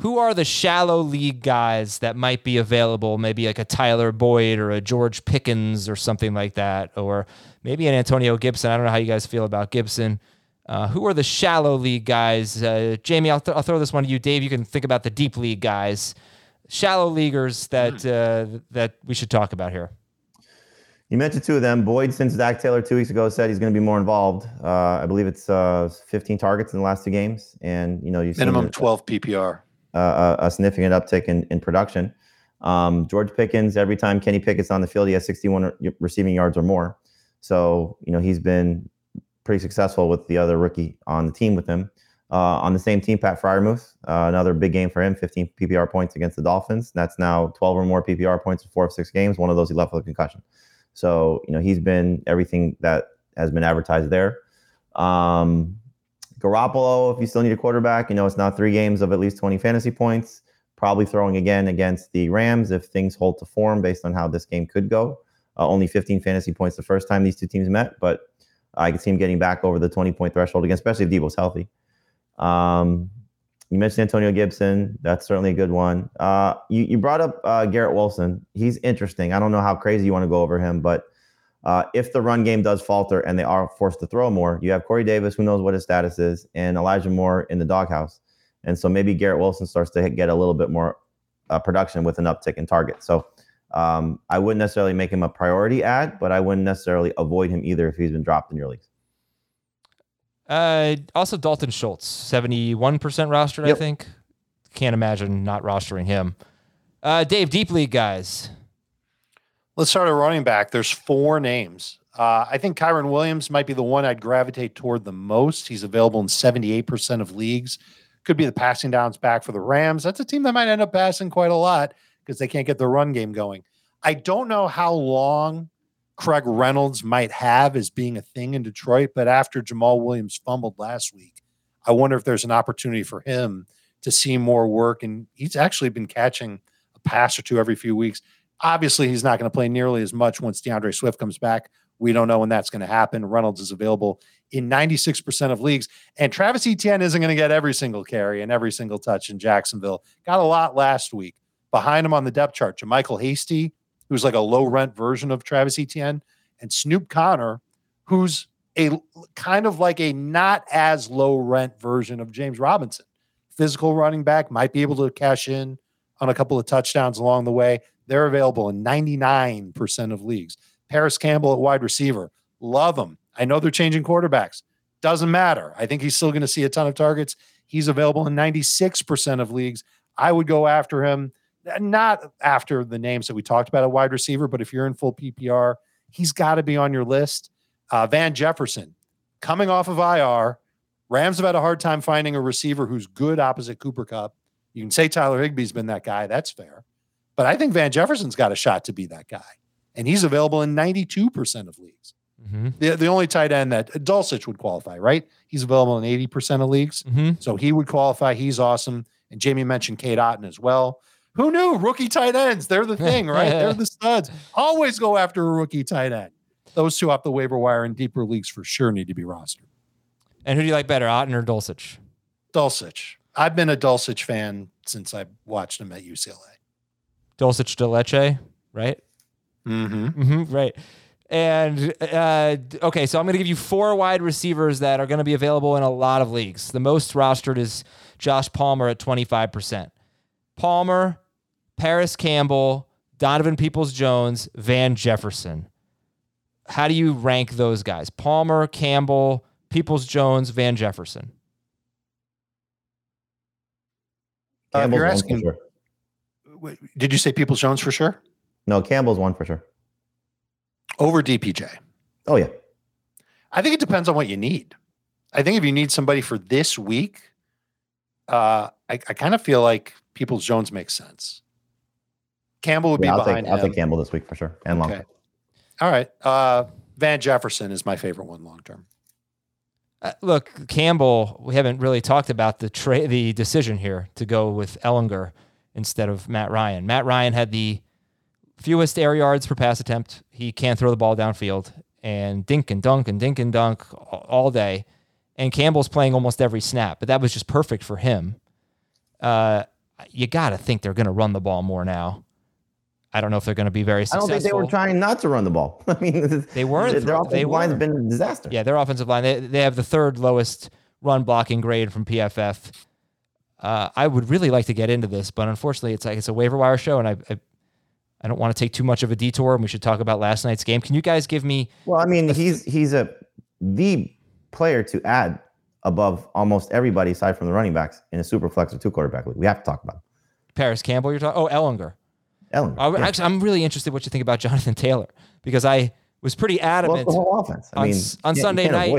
Who are the shallow league guys that might be available? Maybe like a Tyler Boyd or a George Pickens or something like that, or maybe an Antonio Gibson. I don't know how you guys feel about Gibson. Uh, who are the shallow league guys? Uh, Jamie, I'll, th- I'll throw this one to you. Dave, you can think about the deep league guys, shallow leaguers that uh, that we should talk about here. You mentioned two of them. Boyd, since Zac Taylor two weeks ago said he's going to be more involved. Uh, I believe it's uh, 15 targets in the last two games, and you know seen Minimum a- 12 PPR. uh, a, a significant uptick in, in production. Um, George Pickens, every time Kenny Pickett's on the field, he has 61 receiving yards or more. So, you know, he's been pretty successful with the other rookie on the team with him. Uh, on the same team, Pat Freiermuth, uh, another big game for him, 15 PPR points against the Dolphins. That's now 12 or more PPR points in four of six games. One of those he left with a concussion. So, you know, he's been everything that has been advertised there. Um, Garoppolo, if you still need a quarterback, you know, it's now three games of at least 20 fantasy points. Probably throwing again against the Rams if things hold to form based on how this game could go. Uh, only 15 fantasy points the first time these two teams met, but I could see him getting back over the 20 point threshold again, especially if Deebo's healthy. Um, you mentioned Antonio Gibson. That's certainly a good one. Uh, you, you brought up uh, Garrett Wilson. He's interesting. I don't know how crazy you want to go over him, but uh, if the run game does falter and they are forced to throw more, you have Corey Davis, who knows what his status is, and Elijah Moore in the doghouse. And so maybe Garrett Wilson starts to get a little bit more uh, production with an uptick in target. So um, I wouldn't necessarily make him a priority ad, but I wouldn't necessarily avoid him either if he's been dropped in your leagues. Uh, also, Dalton Schultz, 71% rostered, I think. Can't imagine not rostering him. Uh, Dave, deep league guys. Let's start at running back. There's four names. Uh, I think Kyren Williams might be the one I'd gravitate toward the most. He's available in 78% of leagues. Could be the passing downs back for the Rams. That's a team that might end up passing quite a lot because they can't get the run game going. I don't know how long Craig Reynolds might have as being a thing in Detroit, but after Jamaal Williams fumbled last week, I wonder if there's an opportunity for him to see more work. And he's actually been catching a pass or two every few weeks. Obviously, he's not going to play nearly as much once D'Andre Swift comes back. We don't know when that's going to happen. Reynolds is available in 96% of leagues. And Travis Etienne isn't going to get every single carry and every single touch in Jacksonville. Got a lot last week. Behind him on the depth chart, JaMycal Hasty, who's like a low rent version of Travis Etienne, and Snoop Conner, who's a kind of like a not as low rent version of James Robinson. Physical running back might be able to cash in on a couple of touchdowns along the way. They're available in 99% of leagues. Parris Campbell at wide receiver. Love him. I know they're changing quarterbacks. Doesn't matter. I think he's still going to see a ton of targets. He's available in 96% of leagues. I would go after him, not after the names that we talked about at wide receiver, but if you're in full PPR, he's got to be on your list. Uh, Van Jefferson, coming off of IR. Rams have had a hard time finding a receiver who's good opposite Cooper Kupp. You can say Tyler Higbee's been that guy. That's fair. But I think Van Jefferson's got a shot to be that guy. And he's available in 92% of leagues. Mm-hmm. The, the only tight end that Dulcich would qualify, right? He's available in 80% of leagues. Mm-hmm. So he would qualify. He's awesome. And Jamie mentioned Cade Otton as well. Who knew? Rookie tight ends. They're the thing, right? They're the studs. Always go after a rookie tight end. Those two off the waiver wire in deeper leagues for sure need to be rostered. And who do you like better, Otton or Dulcich? Dulcich. I've been a Dulcich fan since I watched him at UCLA. Dulcich de Leche, right? Mm-hmm. mm-hmm right. And uh, okay, so I'm going to give you four wide receivers that are going to be available in a lot of leagues. The most rostered is Josh Palmer at 25%. Palmer, Parris Campbell, Donovan Peoples Jones, Van Jefferson. How do you rank those guys? Palmer, Campbell, Peoples Jones, Van Jefferson. Uh, you're asking, sure. did you say Peoples Jones for sure? No, Campbell's one for sure over DPJ? Oh yeah. I think it depends on what you need. I think if you need somebody for this week, uh, I, I kind of feel like Peoples Jones makes sense. Campbell would yeah, be I'll behind take, I'll take Campbell this week for sure, and long. Okay. All right. Uh, Van Jefferson is my favorite one long term. Uh, look, Campbell. We haven't really talked about the tra- the decision here to go with Ehlinger instead of Matt Ryan. Matt Ryan had the fewest air yards per pass attempt. He can't throw the ball downfield and dink and dunk and dink and dunk all day. And Campbell's playing almost every snap, but that was just perfect for him. Uh, you got to think they're going to run the ball more now. I don't know if they're going to be very successful. I don't think they were trying not to run the ball. I mean, they weren't. Their offensive they line's were. been a disaster. Yeah, their offensive line. They, they have the third lowest run blocking grade from PFF. Uh, I would really like to get into this, but unfortunately, it's like it's a waiver wire show, and I, I I don't want to take too much of a detour, and we should talk about last night's game. Can you guys give me? Well, I mean, he's he's a the player to add above almost everybody aside from the running backs in a super flex or two quarterback league. We have to talk about him. Parris Campbell. You're talking. Oh, Ehlinger. Ehlinger. I, yeah. Actually, I'm really interested what you think about Jonathan Taylor because I was pretty adamant. Well, the whole offense. I on, mean, on Sunday night.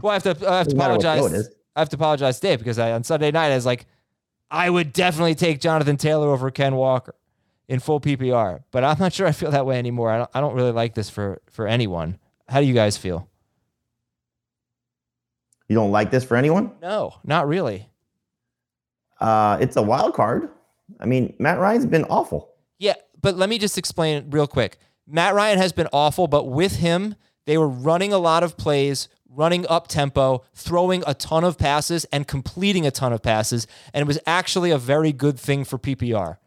Well, I have to. I have to apologize. I have to apologize, Dave, because I, on Sunday night I was like, I would definitely take Jonathan Taylor over Ken Walker in full PPR. But I'm not sure I feel that way anymore. I don't, I don't really like this for for anyone. How do you guys feel? You don't like this for anyone? No, not really. Uh, it's a wild card. I mean, Matt Ryan's been awful. Yeah, but let me just explain real quick. Matt Ryan has been awful, but with him, they were running a lot of plays, running up tempo, throwing a ton of passes, and completing a ton of passes. And it was actually a very good thing for PPR.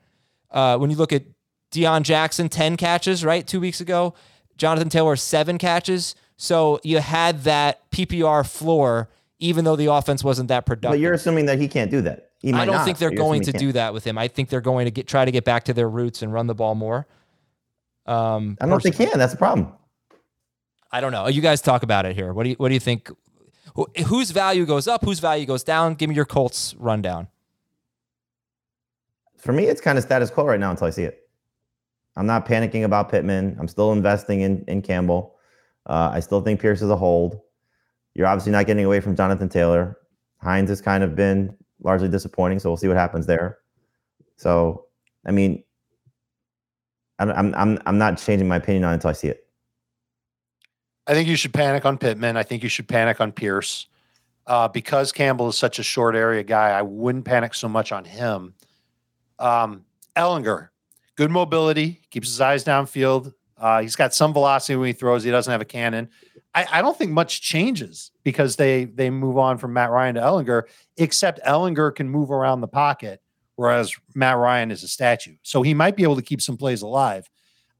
Uh, when you look at Deon Jackson, 10 catches, right? Two weeks ago. Jonathan Taylor, seven catches. So you had that PPR floor, even though the offense wasn't that productive. But you're assuming that he can't do that. I don't not, think they're going to do that with him. I think they're going to get try to get back to their roots and run the ball more. Um, I don't know if they can. That's the problem. I don't know. You guys talk about it here. What do you What do you think? Whose value goes up? Whose value goes down? Give me your Colts rundown for me, it's kind of status quo right now until I see it. I'm not panicking about Pittman. I'm still investing in in Campbell. Uh, I still think Pierce is a hold. You're obviously not getting away from Jonathan Taylor. Hines has kind of been largely disappointing, so we'll see what happens there. So, I mean, I'm I'm I'm, not changing my opinion on it until I see it. I think you should panic on Pittman. I think you should panic on Pierce. Uh, because Campbell is such a short area guy, I wouldn't panic so much on him. Um, Ehlinger, good mobility, keeps his eyes downfield. Uh, he's got some velocity when he throws. He doesn't have a cannon. I, I, don't think much changes because they they move on from Matt Ryan to Ehlinger, except Ehlinger can move around the pocket, whereas Matt Ryan is a statue. So he might be able to keep some plays alive.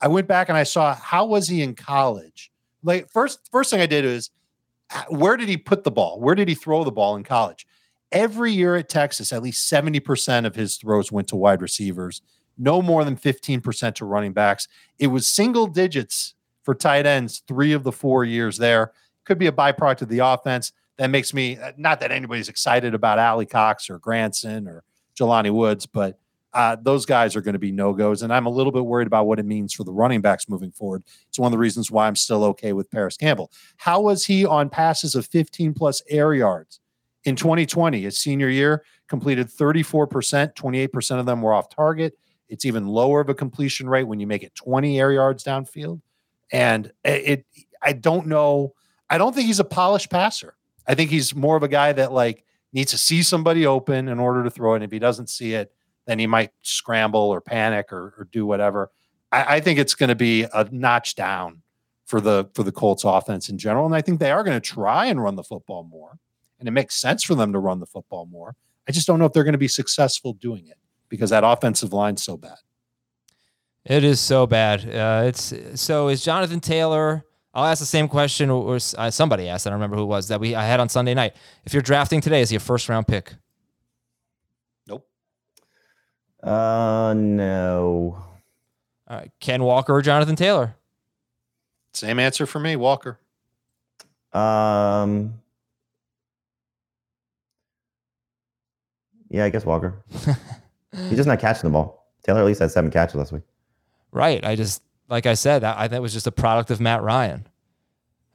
I went back and I saw how was he in college. Like first first thing I did is where did he put the ball? Where did he throw the ball in college? Every year at Texas, at least 70% of his throws went to wide receivers, no more than 15% to running backs. It was single digits for tight ends three of the four years there. Could be a byproduct of the offense. That makes me uh, not that anybody's excited about Alie-Cox or Granson or Jelani Woods, but uh, those guys are going to be no goes. And I'm a little bit worried about what it means for the running backs moving forward. It's one of the reasons why I'm still okay with Parris Campbell. How was he on passes of 15 plus air yards in 2020? His senior year completed 34%, 28% of them were off target. It's even lower of a completion rate when you make it 20 air yards downfield. And it, I don't know. I don't think he's a polished passer. I think he's more of a guy that like needs to see somebody open in order to throw it. And if he doesn't see it, then he might scramble or panic or, or do whatever. I, I think it's going to be a notch down for the for the Colts offense in general, and I think they are going to try and run the football more, and it makes sense for them to run the football more. I just don't know if they're going to be successful doing it because that offensive line's so bad. It is so bad. Uh, it's so is Jonathan Taylor. I'll ask the same question, or, uh, somebody asked. I don't remember who it was that we I had on Sunday night. If you're drafting today, is he a first round pick? Nope. Uh, no. All right, Ken Walker or Jonathan Taylor? Same answer for me, Walker. Um. Yeah, I guess Walker. He's just not catching the ball. Taylor at least had seven catches last week. Right. I just, like I said, I think was just a product of Matt Ryan.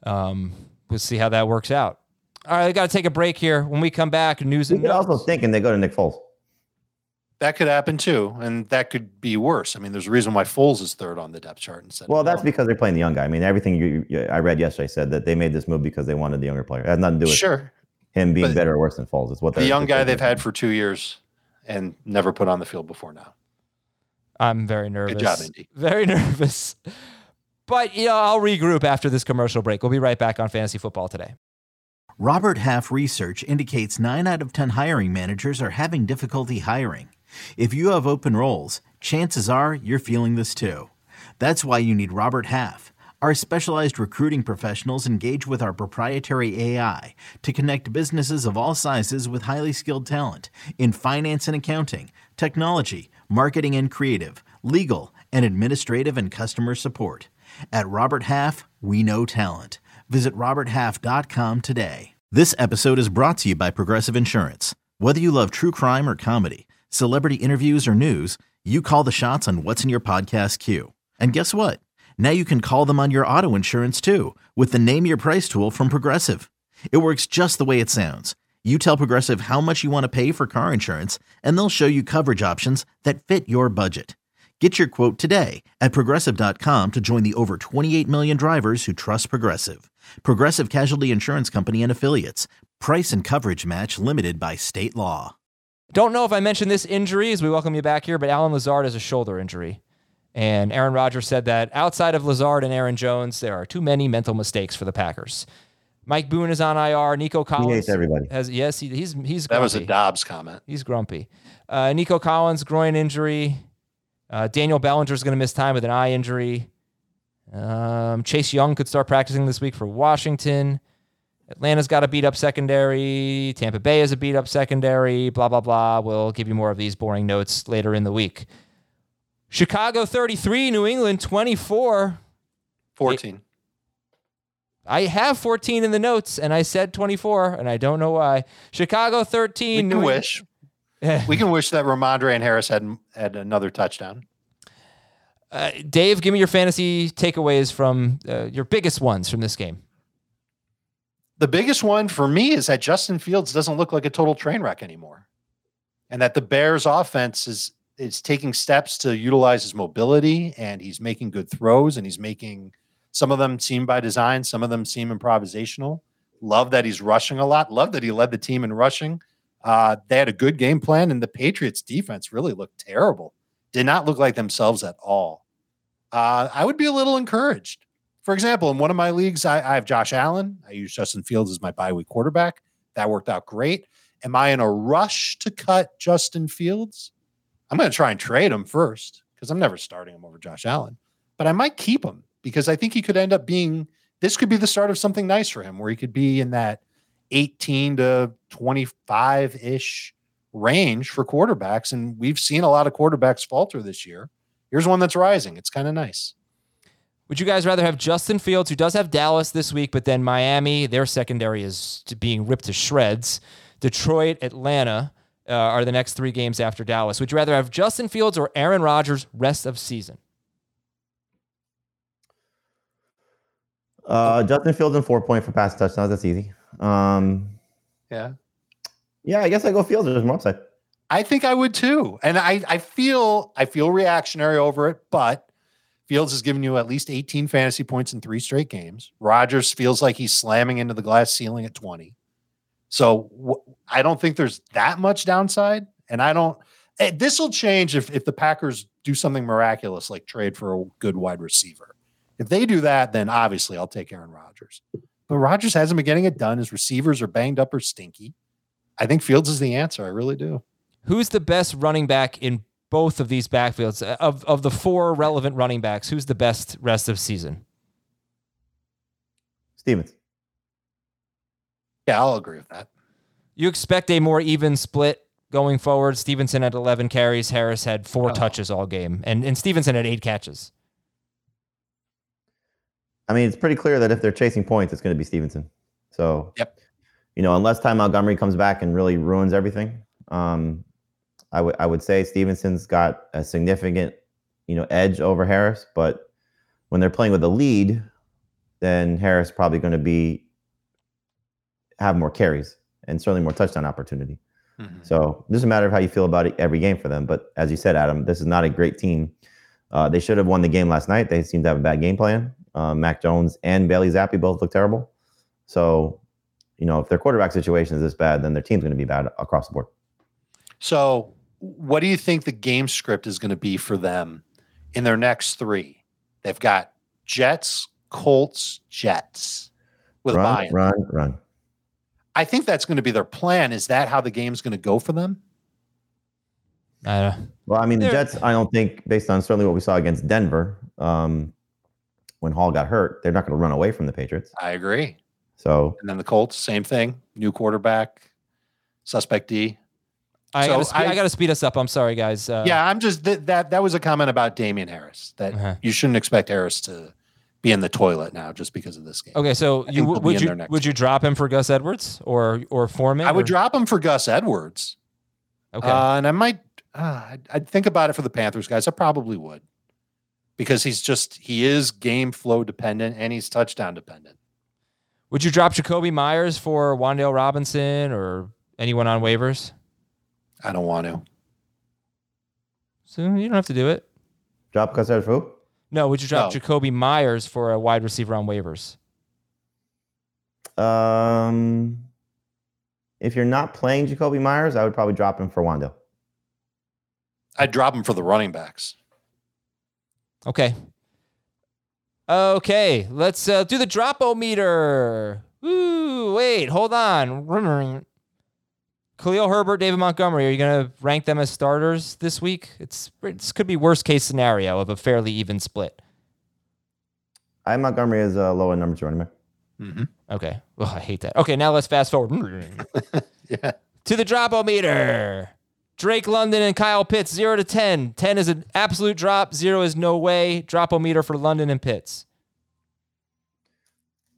Um, we'll see how that works out. All right, we got to take a break here. When we come back, news you and could also think and they go to Nick Foles. That could happen too, and that could be worse. I mean, there's a reason why Foles is third on the depth chart instead. Well, that's because they're playing the young guy. I mean, everything you, you, I read yesterday said that they made this move because they wanted the younger player. It had nothing to do with sure him being better or worse than Foles. It's what the young guy they've had for two years and never put on the field before now. I'm very nervous. Good job, Indy. Very nervous. But you know, I'll regroup after this commercial break. We'll be right back on Fantasy Football today. Robert Half research indicates nine out of ten hiring managers are having difficulty hiring. If you have open roles, chances are you're feeling this too. That's why you need Robert Half. Our specialized recruiting professionals engage with our proprietary AI to connect businesses of all sizes with highly skilled talent in finance and accounting, technology, marketing and creative, legal, and administrative and customer support. At Robert Half, we know talent. Visit RobertHalf.com today. This episode is brought to you by Progressive Insurance. Whether you love true crime or comedy, celebrity interviews, or news, you call the shots on what's in your podcast queue. And guess what? Now you can call them on your auto insurance too with the Name Your Price tool from Progressive. It works just the way it sounds. You tell Progressive how much you want to pay for car insurance, and they'll show you coverage options that fit your budget. Get your quote today at progressive.com to join the over 28 million drivers who trust Progressive. Progressive Casualty Insurance Company and Affiliates. Price and coverage match limited by state law. Don't know if I mentioned this injury as we welcome you back here, but Allen Lazard has a shoulder injury. And Aaron Rodgers said that outside of Lazard and Aaron Jones, there are too many mental mistakes for the Packers. Mike Boone is on IR. Nico Collins he hates everybody. Has yes, he, he's he's. That grumpy. was a Dobbs comment. He's grumpy. Uh, Nico Collins groin injury. Uh, Daniel Bellinger is going to miss time with an eye injury. Um, Chase Young could start practicing this week for Washington. Atlanta's got a beat up secondary. Tampa Bay is a beat up secondary. Blah, blah, blah. We'll give you more of these boring notes later in the week. Chicago 33, New England 24. 14. I have 14 in the notes and I said 24 and I don't know why. Chicago 13. We can New wish. we can wish that Rhamondre and Harris had had another touchdown. Uh, Dave, give me your fantasy takeaways from uh, your biggest ones from this game. The biggest one for me is that Justin Fields doesn't look like a total train wreck anymore. And that the Bears offense is is taking steps to utilize his mobility and he's making good throws and he's making some of them seem by design, some of them seem improvisational. Love that he's rushing a lot. Love that he led the team in rushing. Uh, they had a good game plan, and the Patriots defense really looked terrible. Did not look like themselves at all. Uh, I would be a little encouraged. For example, in one of my leagues, I, I have Josh Allen. I use Justin Fields as my bye week quarterback. That worked out great. Am I in a rush to cut Justin Fields? I'm going to try and trade him first because I'm never starting him over Josh Allen, but I might keep him because I think he could end up being this could be the start of something nice for him where he could be in that 18 to 25 ish range for quarterbacks. And we've seen a lot of quarterbacks falter this year. Here's one that's rising. It's kind of nice. Would you guys rather have Justin Fields, who does have Dallas this week, but then Miami, their secondary is being ripped to shreds? Detroit, Atlanta uh, are the next three games after Dallas. Would you rather have Justin Fields or Aaron Rodgers rest of season? Uh, Justin Fields and four point for pass touchdowns. That's easy. Um, yeah. Yeah, I guess I go Fields. There's more upside. I think I would too. And I, I feel I feel reactionary over it, but Fields has given you at least 18 fantasy points in three straight games. Rodgers feels like he's slamming into the glass ceiling at 20. So w- I don't think there's that much downside. And I don't, eh, this will change if, if the Packers do something miraculous like trade for a good wide receiver. If they do that, then obviously I'll take Aaron Rodgers. But Rodgers hasn't been getting it done. His receivers are banged up or stinky. I think Fields is the answer. I really do. Who's the best running back in both of these backfields? Uh, of of the four relevant running backs, who's the best rest of season? Stevens. Yeah, I'll agree with that. You expect a more even split going forward. Stevenson had 11 carries. Harris had four Oh. touches all game, and and Stevenson had eight catches. I mean, it's pretty clear that if they're chasing points, it's going to be Stevenson. So, Yep. you know, unless Ty Montgomery comes back and really ruins everything, um, I would I would say Stevenson's got a significant, you know, edge over Harris. But when they're playing with a lead, then Harris probably going to be have more carries and certainly more touchdown opportunity. So it doesn't matter how you feel about it every game for them. But as you said, Adam, this is not a great team. Uh, they should have won the game last night. They seem to have a bad game plan. Uh, Mac Jones and Bailey Zappe both look terrible. So, you know, if their quarterback situation is this bad, then their team's going to be bad across the board. So, what do you think the game script is going to be for them in their next three? They've got Jets, Colts, Jets with a Run, buy-in. run, run. I think that's going to be their plan. Is that how the game's going to go for them? Uh, Well, I mean, the They're- Jets, I don't think, based on certainly what we saw against Denver, um, when Hall got hurt, they're not going to run away from the Patriots. I agree. So, And then the Colts, same thing. New quarterback, suspect D. I, So gotta spe- I, I- gotta speed us up. I'm sorry, guys. Uh, yeah, I'm just th- that. That was a comment about Damien Harris that Uh-huh. you shouldn't expect Harris to be in the toilet now just because of this game. Okay, so I you think they'll be would you there next would you drop him for Gus Edwards or or Foreman? I would or- drop him for Gus Edwards. Okay. Uh, and I might, uh, I'd, I'd think about it for the Panthers guys. I probably would because he's just, he is game flow dependent and he's touchdown dependent. would you drop Jakobi Meyers for Wan'Dale Robinson or anyone on waivers? I don't want to. So you don't have to do it. drop Gus Edwards for who? No, would you drop No. Jakobi Meyers for a wide receiver on waivers? Um, if you're not playing Jakobi Meyers, I would probably drop him for Wando. I'd drop him for the running backs. Okay. Okay, let's uh, do the dropo meter. Ooh, wait, hold on. Khalil Herbert, David Montgomery. Are you going to rank them as starters this week? It's this could be worst case scenario of a fairly even split. I have Montgomery is a lower number two running back. Mm-hmm. Okay. well I hate that. Okay, now let's fast forward Yeah. to the dropo meter. Drake London and Kyle Pitts, zero to 10. 10 is an absolute drop, zero is no way. Dropo meter for London and Pitts.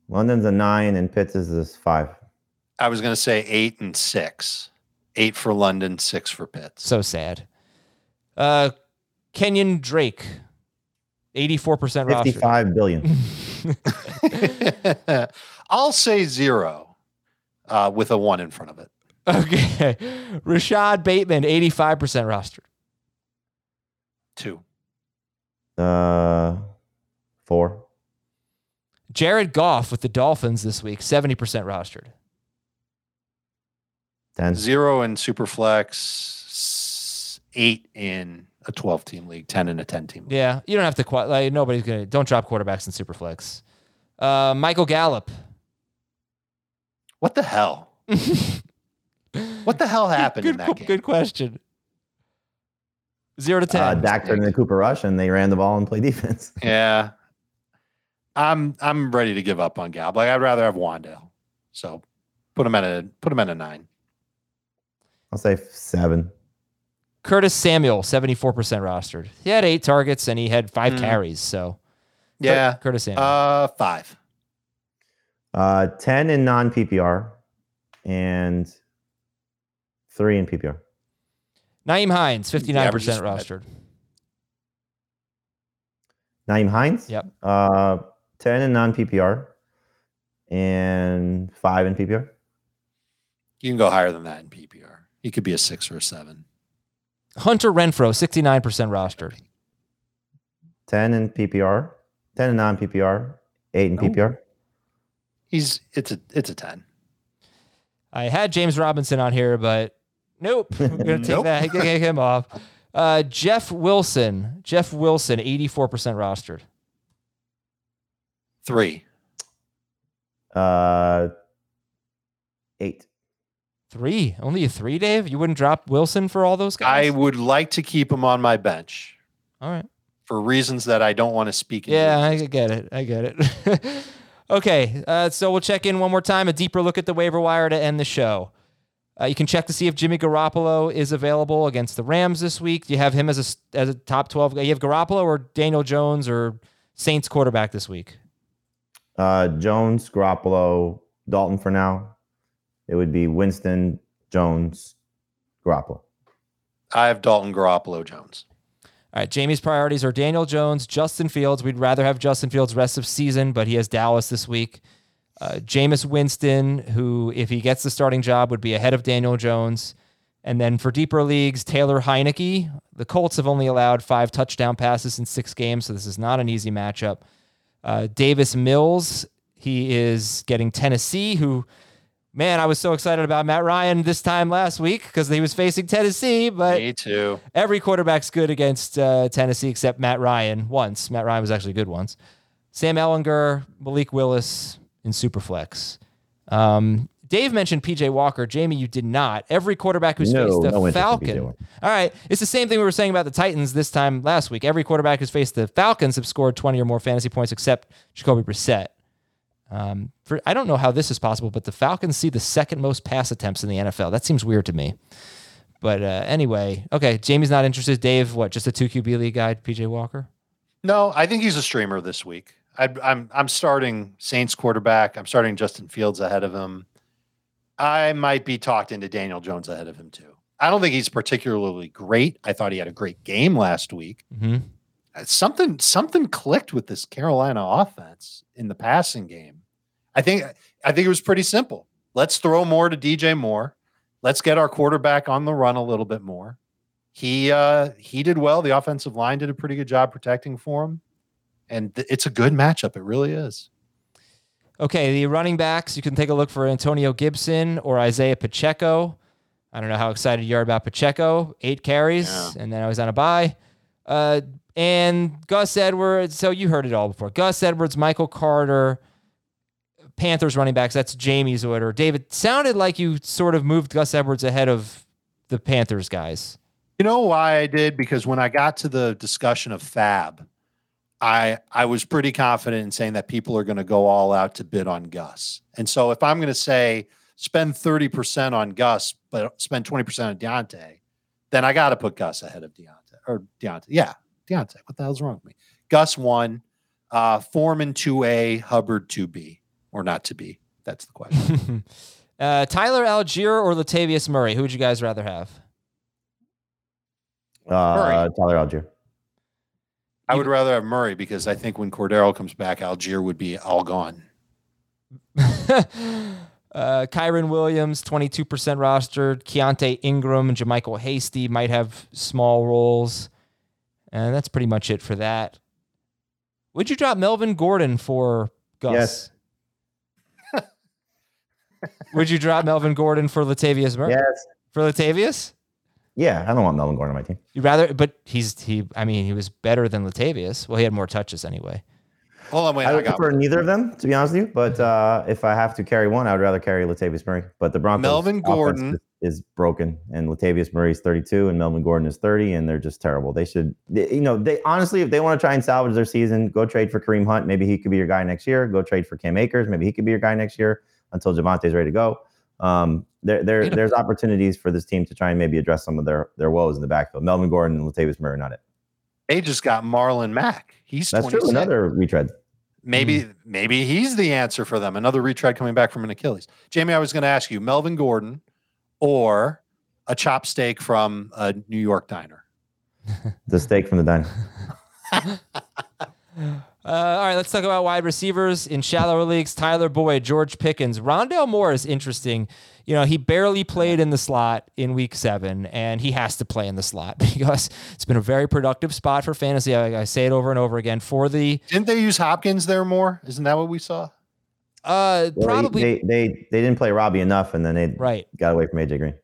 London's a nine and Pitts is this five. I was going to say eight and six. Eight for London, six for Pitts. So sad. Uh, Kenyan Drake. 84% rostered. 55 billion. I'll say zero uh, with a one in front of it. Okay. Rashod Bateman, 85% rostered. Two. Uh, four. Jared Goff with the Dolphins this week, 70% rostered. 10. Zero in Superflex, s- eight in a 12 team league, 10 in a 10 team league. Yeah, you don't have to quite like nobody's gonna don't drop quarterbacks in Superflex. Uh, Michael Gallup. What the hell? What the hell happened good, in that game? Good question. Zero to ten. Uh, Dak turned into Cooper Rush and they ran the ball and played defense. Yeah. I'm I'm ready to give up on Gallup. Like I'd rather have Wan'Dale. So put him at a put him at a nine. I'll say seven. Curtis Samuel, 74% rostered. He had eight targets and he had five Mm. carries. So Cur- Yeah. Curtis Samuel. Uh five. Uh, 10 in non PPR and three in PPR. Nyheim Hines, 59% average is five. rostered. Nyheim Hines? Yep. Uh, 10 in non PPR and five in PPR. You can go higher than that in PPR. He could be a six or a seven. Hunter Renfrow, 69% rostered. 10 in PPR, 10 in non PPR, eight in Nope. PPR. He's it's a it's a ten. I had James Robinson on here, but nope. We're going to take Nope. that, take him off. Uh, Jeff Wilson, Jeff Wilson, 84% rostered. Three. Uh, eight. Three. Only a three, Dave? You wouldn't drop Wilson for all those guys? I would like to keep him on my bench all right. for reasons that I don't want to speak. Yeah, I get it. I get it. okay, uh, so we'll check in one more time, a deeper look at the waiver wire to end the show. Uh, you can check to see if Jimmy Garoppolo is available against the Rams this week. Do you have him as a s- as a top twelve? guy? You have Garoppolo or Daniel Jones or Saints quarterback this week? Uh, Jones, Garoppolo, Dalton for now. It would be Winston, Jones, Garoppolo. I have Dalton Garoppolo Jones. All right, Jamie's priorities are Daniel Jones, Justin Fields. We'd rather have Justin Fields rest of season, but he has Dallas this week. Uh, Jameis Winston, who, if he gets the starting job, would be ahead of Daniel Jones. And then for deeper leagues, Taylor Heinicke. The Colts have only allowed five touchdown passes in six games, so this is not an easy matchup. Uh, Davis Mills, he is getting Tennessee, who, man, I was so excited about Matt Ryan this time last week because he was facing Tennessee, but Me too. every quarterback's good against uh, Tennessee except Matt Ryan once. Matt Ryan was actually good once. Sam Ehlinger, Malik Willis in Superflex. Um, Dave mentioned PJ Walker. Jamie, you did not. Every quarterback who's No, faced the no Falcon. All right. It's the same thing we were saying about the Titans this time last week. Every quarterback who's faced the Falcons have scored 20 or more fantasy points except Jacoby Brissett. Um, for, I don't know how this is possible, but the Falcons see the second most pass attempts in the NFL. That seems weird to me. But uh, anyway, okay. Jamie's not interested. Dave, what? Just a two QB league guy, PJ Walker. No, I think he's a streamer this week. I, I'm I'm starting Saints quarterback. I'm starting Justin Fields ahead of him. I might be talked into Daniel Jones ahead of him too. I don't think he's particularly great. I thought he had a great game last week. hmm Uh, Something something clicked with this Carolina offense in the passing game. I think I think it was pretty simple. Let's throw more to DJ Moore. Let's get our quarterback on the run a little bit more. He uh he did well. The offensive line did a pretty good job protecting for him. And th- it's a good matchup. It really is. Okay, the running backs, you can take a look for Antonio Gibson or Isaiah Pacheco. I don't know how excited you are about Pacheco. Eight carries, Yeah. and then I was on a bye. Uh, and Gus Edwards. So you heard it all before. Gus Edwards, Michael Carter, Panthers running backs. That's Jamie's order. David, sounded like you sort of moved Gus Edwards ahead of the Panthers guys. You know why I did? Because when I got to the discussion of Fab, I I was pretty confident in saying that people are going to go all out to bid on Gus. And so if I'm going to say spend 30% on Gus, but spend 20% on Deontay, then I got to put Gus ahead of Deontay or Deontay. Yeah, Deontay. What the hell's wrong with me? Gus one, uh, Foreman 2A, Hubbard 2B, or not to be. That's the question. uh, Tyler Allgeier or Latavius Murray? Who would you guys rather have? Uh, Tyler Allgeier. I would rather have Murray because I think when Cordero comes back, Allgeier would be all gone. uh, Kyren Williams, 22% rostered. Keaontay Ingram and JaMycal Hasty might have small roles. And that's pretty much it for that. Would you drop Melvin Gordon for Gus? Yes. Would you drop Melvin Gordon for Latavius Murray? Yes. For Latavius? Yeah, I don't want Melvin Gordon on my team. You rather, but he's he. I mean, he was better than Latavius. Well, he had more touches anyway. Hold on, wait. I I, would got prefer neither of them, to be honest with you. But uh, if I have to carry one, I would rather carry Latavius Murray. But the Broncos Melvin Gordon. is, is broken, and Latavius Murray is 32, and Melvin Gordon is 30, and they're just terrible. They should, they, you know, they honestly, if they want to try and salvage their season, go trade for Kareem Hunt. Maybe he could be your guy next year. Go trade for Cam Akers. Maybe he could be your guy next year until Javonte's ready to go. Um, there, there, there's opportunities for this team to try and maybe address some of their their woes in the backfield. Melvin Gordon and Latavius Murray, not it. They just got Marlon Mack. He's That's 26. true. Another retread. Maybe maybe he's the answer for them. Another retread coming back from an Achilles. Jamie, I was going to ask you Melvin Gordon or a chop steak from a New York diner. The steak from the diner. Uh, all right, let's talk about wide receivers in shallower leagues. Tyler Boyd, George Pickens, Rondale Moore is interesting. You know, he barely played in the slot in week seven, and he has to play in the slot because it's been a very productive spot for fantasy. I, I say it over and over again. For the Didn't they use Hopkins there more? Isn't that what we saw? uh, Well, probably they, they they didn't play Robbie enough, and then they right. got away from AJ Green.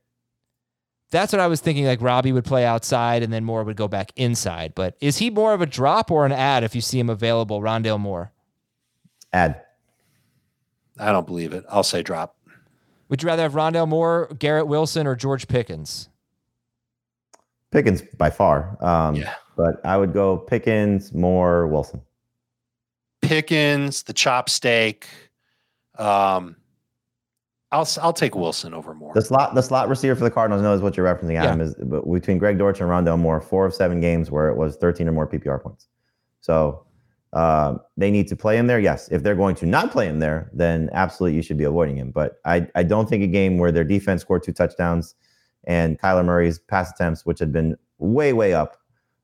That's what I was thinking. Like Robbie would play outside, and then Moore would go back inside. But is he more of a drop or an add if you see him available? Rondale Moore. Add. I don't believe it. I'll say drop. Would you rather have Rondale Moore, Garrett Wilson, or George Pickens? Pickens by far. Um, Yeah. But I would go Pickens, Moore, Wilson. Pickens, the chop steak. Um, I'll I'll take Wilson over Moore. The slot the slot receiver for the Cardinals knows what you're referencing. Yeah. Adam is but between Greg Dortch and Rondale Moore, four of seven games where it was 13 or more PPR points. So um, they need to play him there. Yes, if they're going to not play him there, then absolutely you should be avoiding him. But I I don't think a game where their defense scored two touchdowns and Kyler Murray's pass attempts, which had been way way up,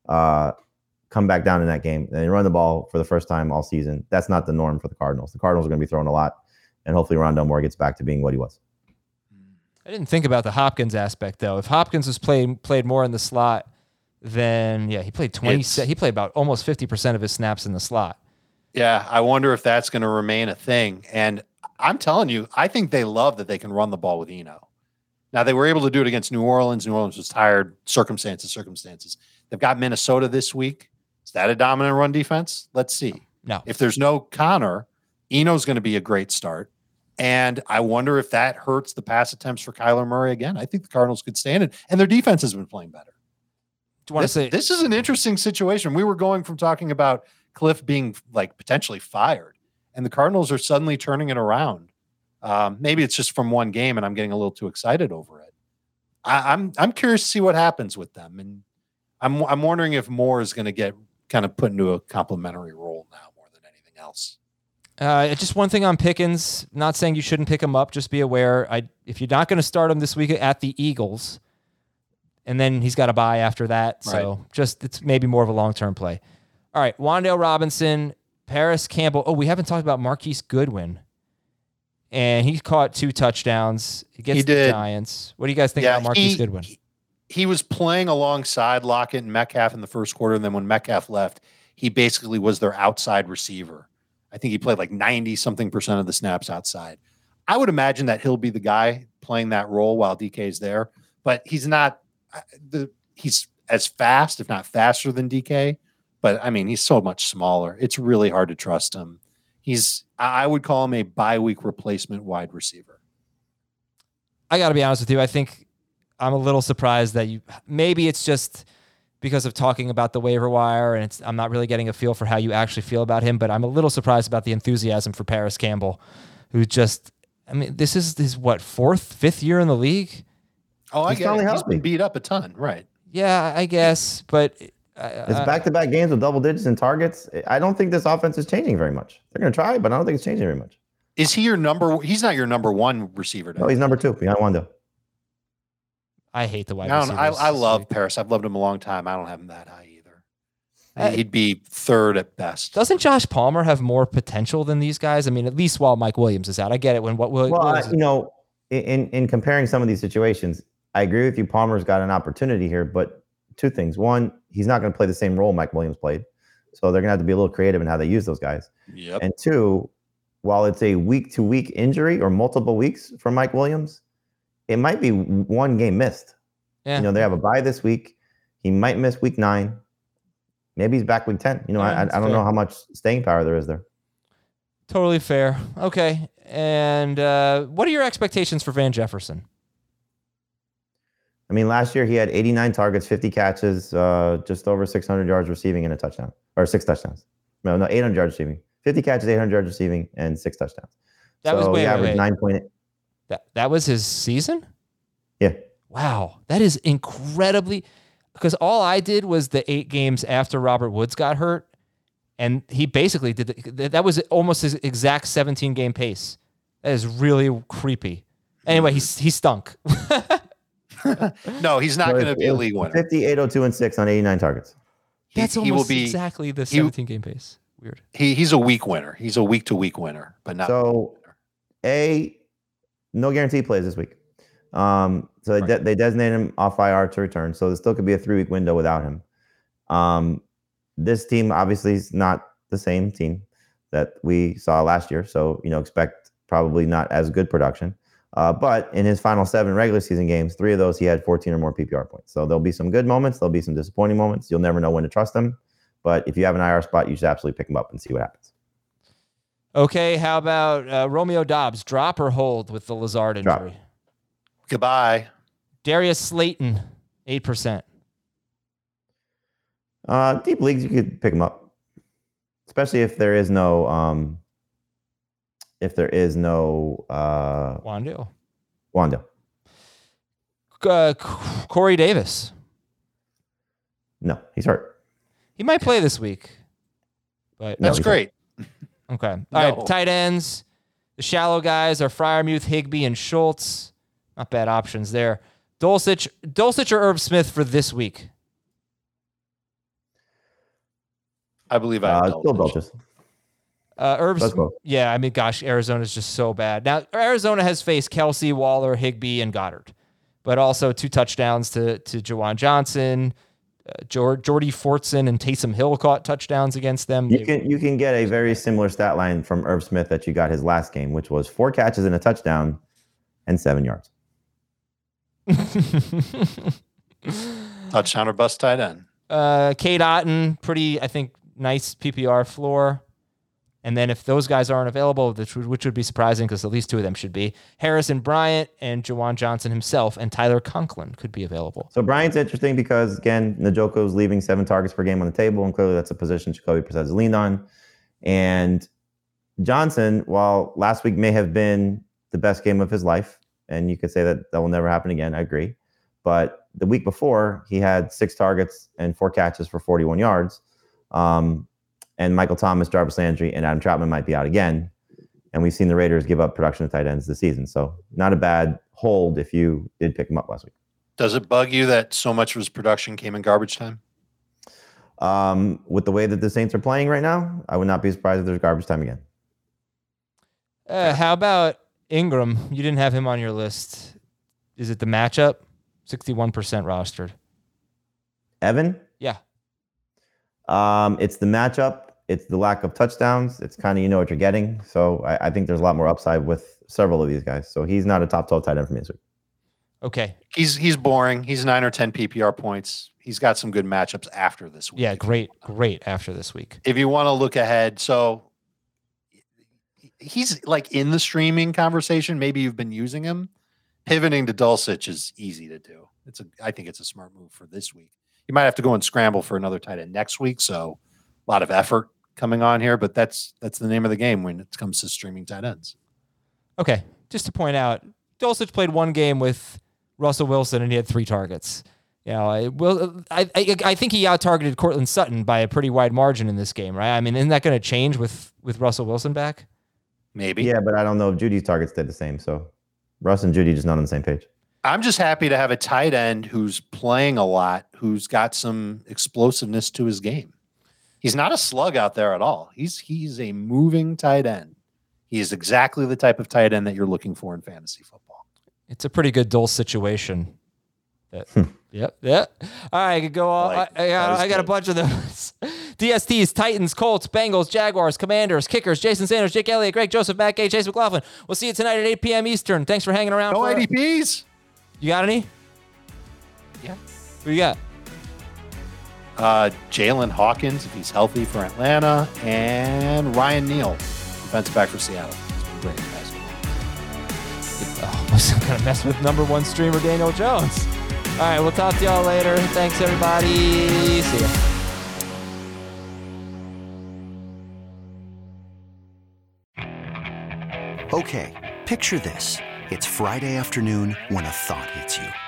uh, come back down in that game and they run the ball for the first time all season. That's not the norm for the Cardinals. The Cardinals are going to be throwing a lot, and hopefully Rondale Moore gets back to being what he was. I didn't think about the Hopkins aspect though. If Hopkins was played played more in the slot, then yeah, he played twenty. It's- He played about almost fifty percent of his snaps in the slot. Yeah, I wonder if that's going to remain a thing. And I'm telling you, I think they love that they can run the ball with Eno. Now they were able to do it against New Orleans. New Orleans was tired. Circumstances, circumstances. They've got Minnesota this week. Is that a dominant run defense? Let's see. No, If there's no Connor, Eno's going to be a great start. And I wonder if that hurts the pass attempts for Kyler Murray again. I think the Cardinals could stand it, and their defense has been playing better. do you want to This, say this is an interesting situation. We were going from talking about Cliff being like potentially fired, and the Cardinals are suddenly turning it around. Um, maybe it's just from one game, and I'm getting a little too excited over it. I, I'm I'm curious to see what happens with them, and I'm I'm wondering if Moore is going to get kind of put into a complementary role now more than anything else. Uh, just one thing on Pickens. Not saying you shouldn't pick him up. Just be aware. I if you're not going to start him this week at the Eagles, and then he's got a bye after that. So just it's maybe more of a long term play. All right, Wan'Dale Robinson, Parris Campbell. Oh, we haven't talked about Marquise Goodwin, and he caught two touchdowns against He the. Giants. What do you guys think about Marquise he, Goodwin? He, he was playing alongside Lockett and Metcalf in the first quarter, and then when Metcalf left, he basically was their outside receiver. I think he played like 90 something percent of the snaps outside. I would imagine that he'll be the guy playing that role while DK is there, but he's not the he's as fast, if not faster than DK. But I mean, he's so much smaller. It's really hard to trust him. He's I I would call him a bye week replacement wide receiver. I got to be honest with you. I think I'm a little surprised that you. Maybe it's just because of talking about the waiver wire, and it's I'm not really getting a feel for how you actually feel about him. But I'm a little surprised about the enthusiasm for Parris Campbell, who just. I mean, this is his what fourth, fifth year in the league. Oh, I He's get it. He's been beat up a ton, right? Yeah, I guess, but uh, It's back to back games with double digits in targets. I don't think this offense is changing very much. They're going to try, but I don't think it's changing very much. Is he your number? He's not your number one receiver. No, he's number two behind Wando. I hate the wide I, don't, I, receivers I love week. Parris. I've loved him a long time. I don't have him that high either. Uh, He'd be third at best. Doesn't Josh Palmer have more potential than these guys? I mean, at least while Mike Williams is out. I get it when what Will, Well, I, Williams. you know, in in comparing some of these situations, I agree with you. Palmer's got an opportunity here, but two things: one, he's not going to play the same role Mike Williams played, so they're going to have to be a little creative in how they use those guys. Yep. And two, while it's a week to week injury or multiple weeks for Mike Williams, it might be one game missed. yeah. You know, they have a bye this week. He might miss week nine. Maybe he's back week ten. You know, Yeah, I, I don't fair. know how much staying power there is there. Totally fair. Okay. And uh, what are your expectations for Van Jefferson? I mean, last year he had 89 targets, 50 catches, uh, just over 600 yards receiving and a touchdown, or six touchdowns. No, no, 800 yards receiving, 50 catches, 800 yards receiving, and six touchdowns. That was so wait, he wait, averaged wait. 9.8. That that was his season. Yeah. Wow, that is incredibly. Because all I did was the eight games after Robert Woods got hurt, and he basically did the, that was almost his exact 17 game pace. That is really creepy. Anyway, he he stunk. No, he's not So going to be a league winner. 50, 802, and six on 89 targets. He, That's he almost will be. exactly the he- 17 game pace. Weird. He, he's a week winner. He's a week to week winner, but not. So, A, no guarantee plays this week. Um, so they, de- they designate him off IR to return. So there still could be a three week window without him. Um, this team obviously is not the same team that we saw last year. So, you know, expect probably not as good production. Uh, but in his final seven regular season games, three of those he had 14 or more PPR points. So there'll be some good moments. There'll be some disappointing moments. You'll never know when to trust him. But if you have an IR spot, you should absolutely pick him up and see what happens. Okay, how about uh, Romeo Doubs? Drop or hold with the Lazard Drop. injury? Goodbye. Darius Slayton, eight percent. Uh, deep leagues, you could pick them up, especially if there is no um, if there is no uh, Wando. Wando. Uh, Corey Davis. No, he's hurt. He might play this week, but No, That's he's great. Okay. All right, No. tight ends. The shallow guys are Freiermuth, Higbee, and Schultz. Not bad options there. Dulcich, Dulcich or Irv Smith for this week. I believe I have Uh, still Dulcich. Dulcich. Uh, Herb, Let's Sm- yeah, I mean, gosh, Arizona's just so bad. Now, Arizona has faced Kelce, Waller, Higbee, and Goedert, but also two touchdowns to to Juwan Johnson, Jor- Jody Fortson, and Taysom Hill caught touchdowns against them. You can you can get a very similar stat line from Irv Smith that you got his last game, which was four catches and a touchdown and seven yards. Touchdown or bust tight end. uh, Cade Otton, pretty, I think, nice PPR floor. And then if those guys aren't available, which would, be surprising because at least two of them should be, Harrison Bryant and Juwan Johnson himself and Tyler Conklin could be available. So Bryant's interesting because again, Njoku's leaving seven targets per game on the table, and clearly that's a position Jacoby has leaned on. And Johnson, while last week may have been the best game of his life, and you could say that that will never happen again. I agree. But the week before, he had six targets and four catches for 41 yards. Um, and Michael Thomas, Jarvis Landry, and Adam Trautman might be out again. And we've seen the Raiders give up production of tight ends this season. So not a bad hold if you did pick him up last week. Does it bug you that so much of his production came in garbage time? Um, with the way that the Saints are playing right now, I would not be surprised if there's garbage time again. Uh, how about Ingram? You didn't have him on your list. Is it the matchup? 61% rostered. Evan, Yeah. um, it's the matchup. It's the lack of touchdowns. It's kind of you know what you're getting. So I, I think there's a lot more upside with several of these guys. So he's not a top 12 tight end for me this week. Okay. He's he's boring. He's nine or ten PPR points. He's got some good matchups after this week. Yeah, great, great after this week. If you want to look ahead, so he's like in the streaming conversation. Maybe you've been using him. Pivoting to Dulcich is easy to do. It's a I think it's a smart move for this week. You might have to go and scramble for another tight end next week. So a lot of effort coming on here, but that's that's the name of the game when it comes to streaming tight ends. Okay. Just to point out, Dulcich played one game with Russell Wilson and he had three targets. You know, I, will, I, I, I think he out targeted Courtland Sutton by a pretty wide margin in this game, right? I mean, isn't that going to change with, with Russell Wilson back? Maybe. Yeah, but I don't know if Jeudy's targets did the same. So Russ and Judy just not on the same page. I'm just happy to have a tight end who's playing a lot, who's got some explosiveness to his game. He's not a slug out there at all. He's he's a moving tight end. He is exactly the type of tight end that you're looking for in fantasy football. It's a pretty good dull situation. That- Hmm. yep, yep. All right, I could go all. I, like I, it. got, I got a bunch of those. DSTs, Titans, Colts, Bengals, Jaguars, Commanders, Kickers, Jason Sanders, Jake Elliott, Greg Joseph, Matt Gay, Chase McLaughlin. We'll see you tonight at 8 p.m. Eastern. Thanks for hanging around. No for- ADPs. You got any? Yeah. Who you got? Uh, Jaylinn Hawkins, if he's healthy for Atlanta, and Ryan Neal, defensive back for Seattle. He's been great in basketball. Oh, I'm gonna mess with number one streamer Daniel Jones. All right, we'll talk to y'all later. Thanks everybody. See ya. Okay, picture this. It's Friday afternoon when a thought hits you.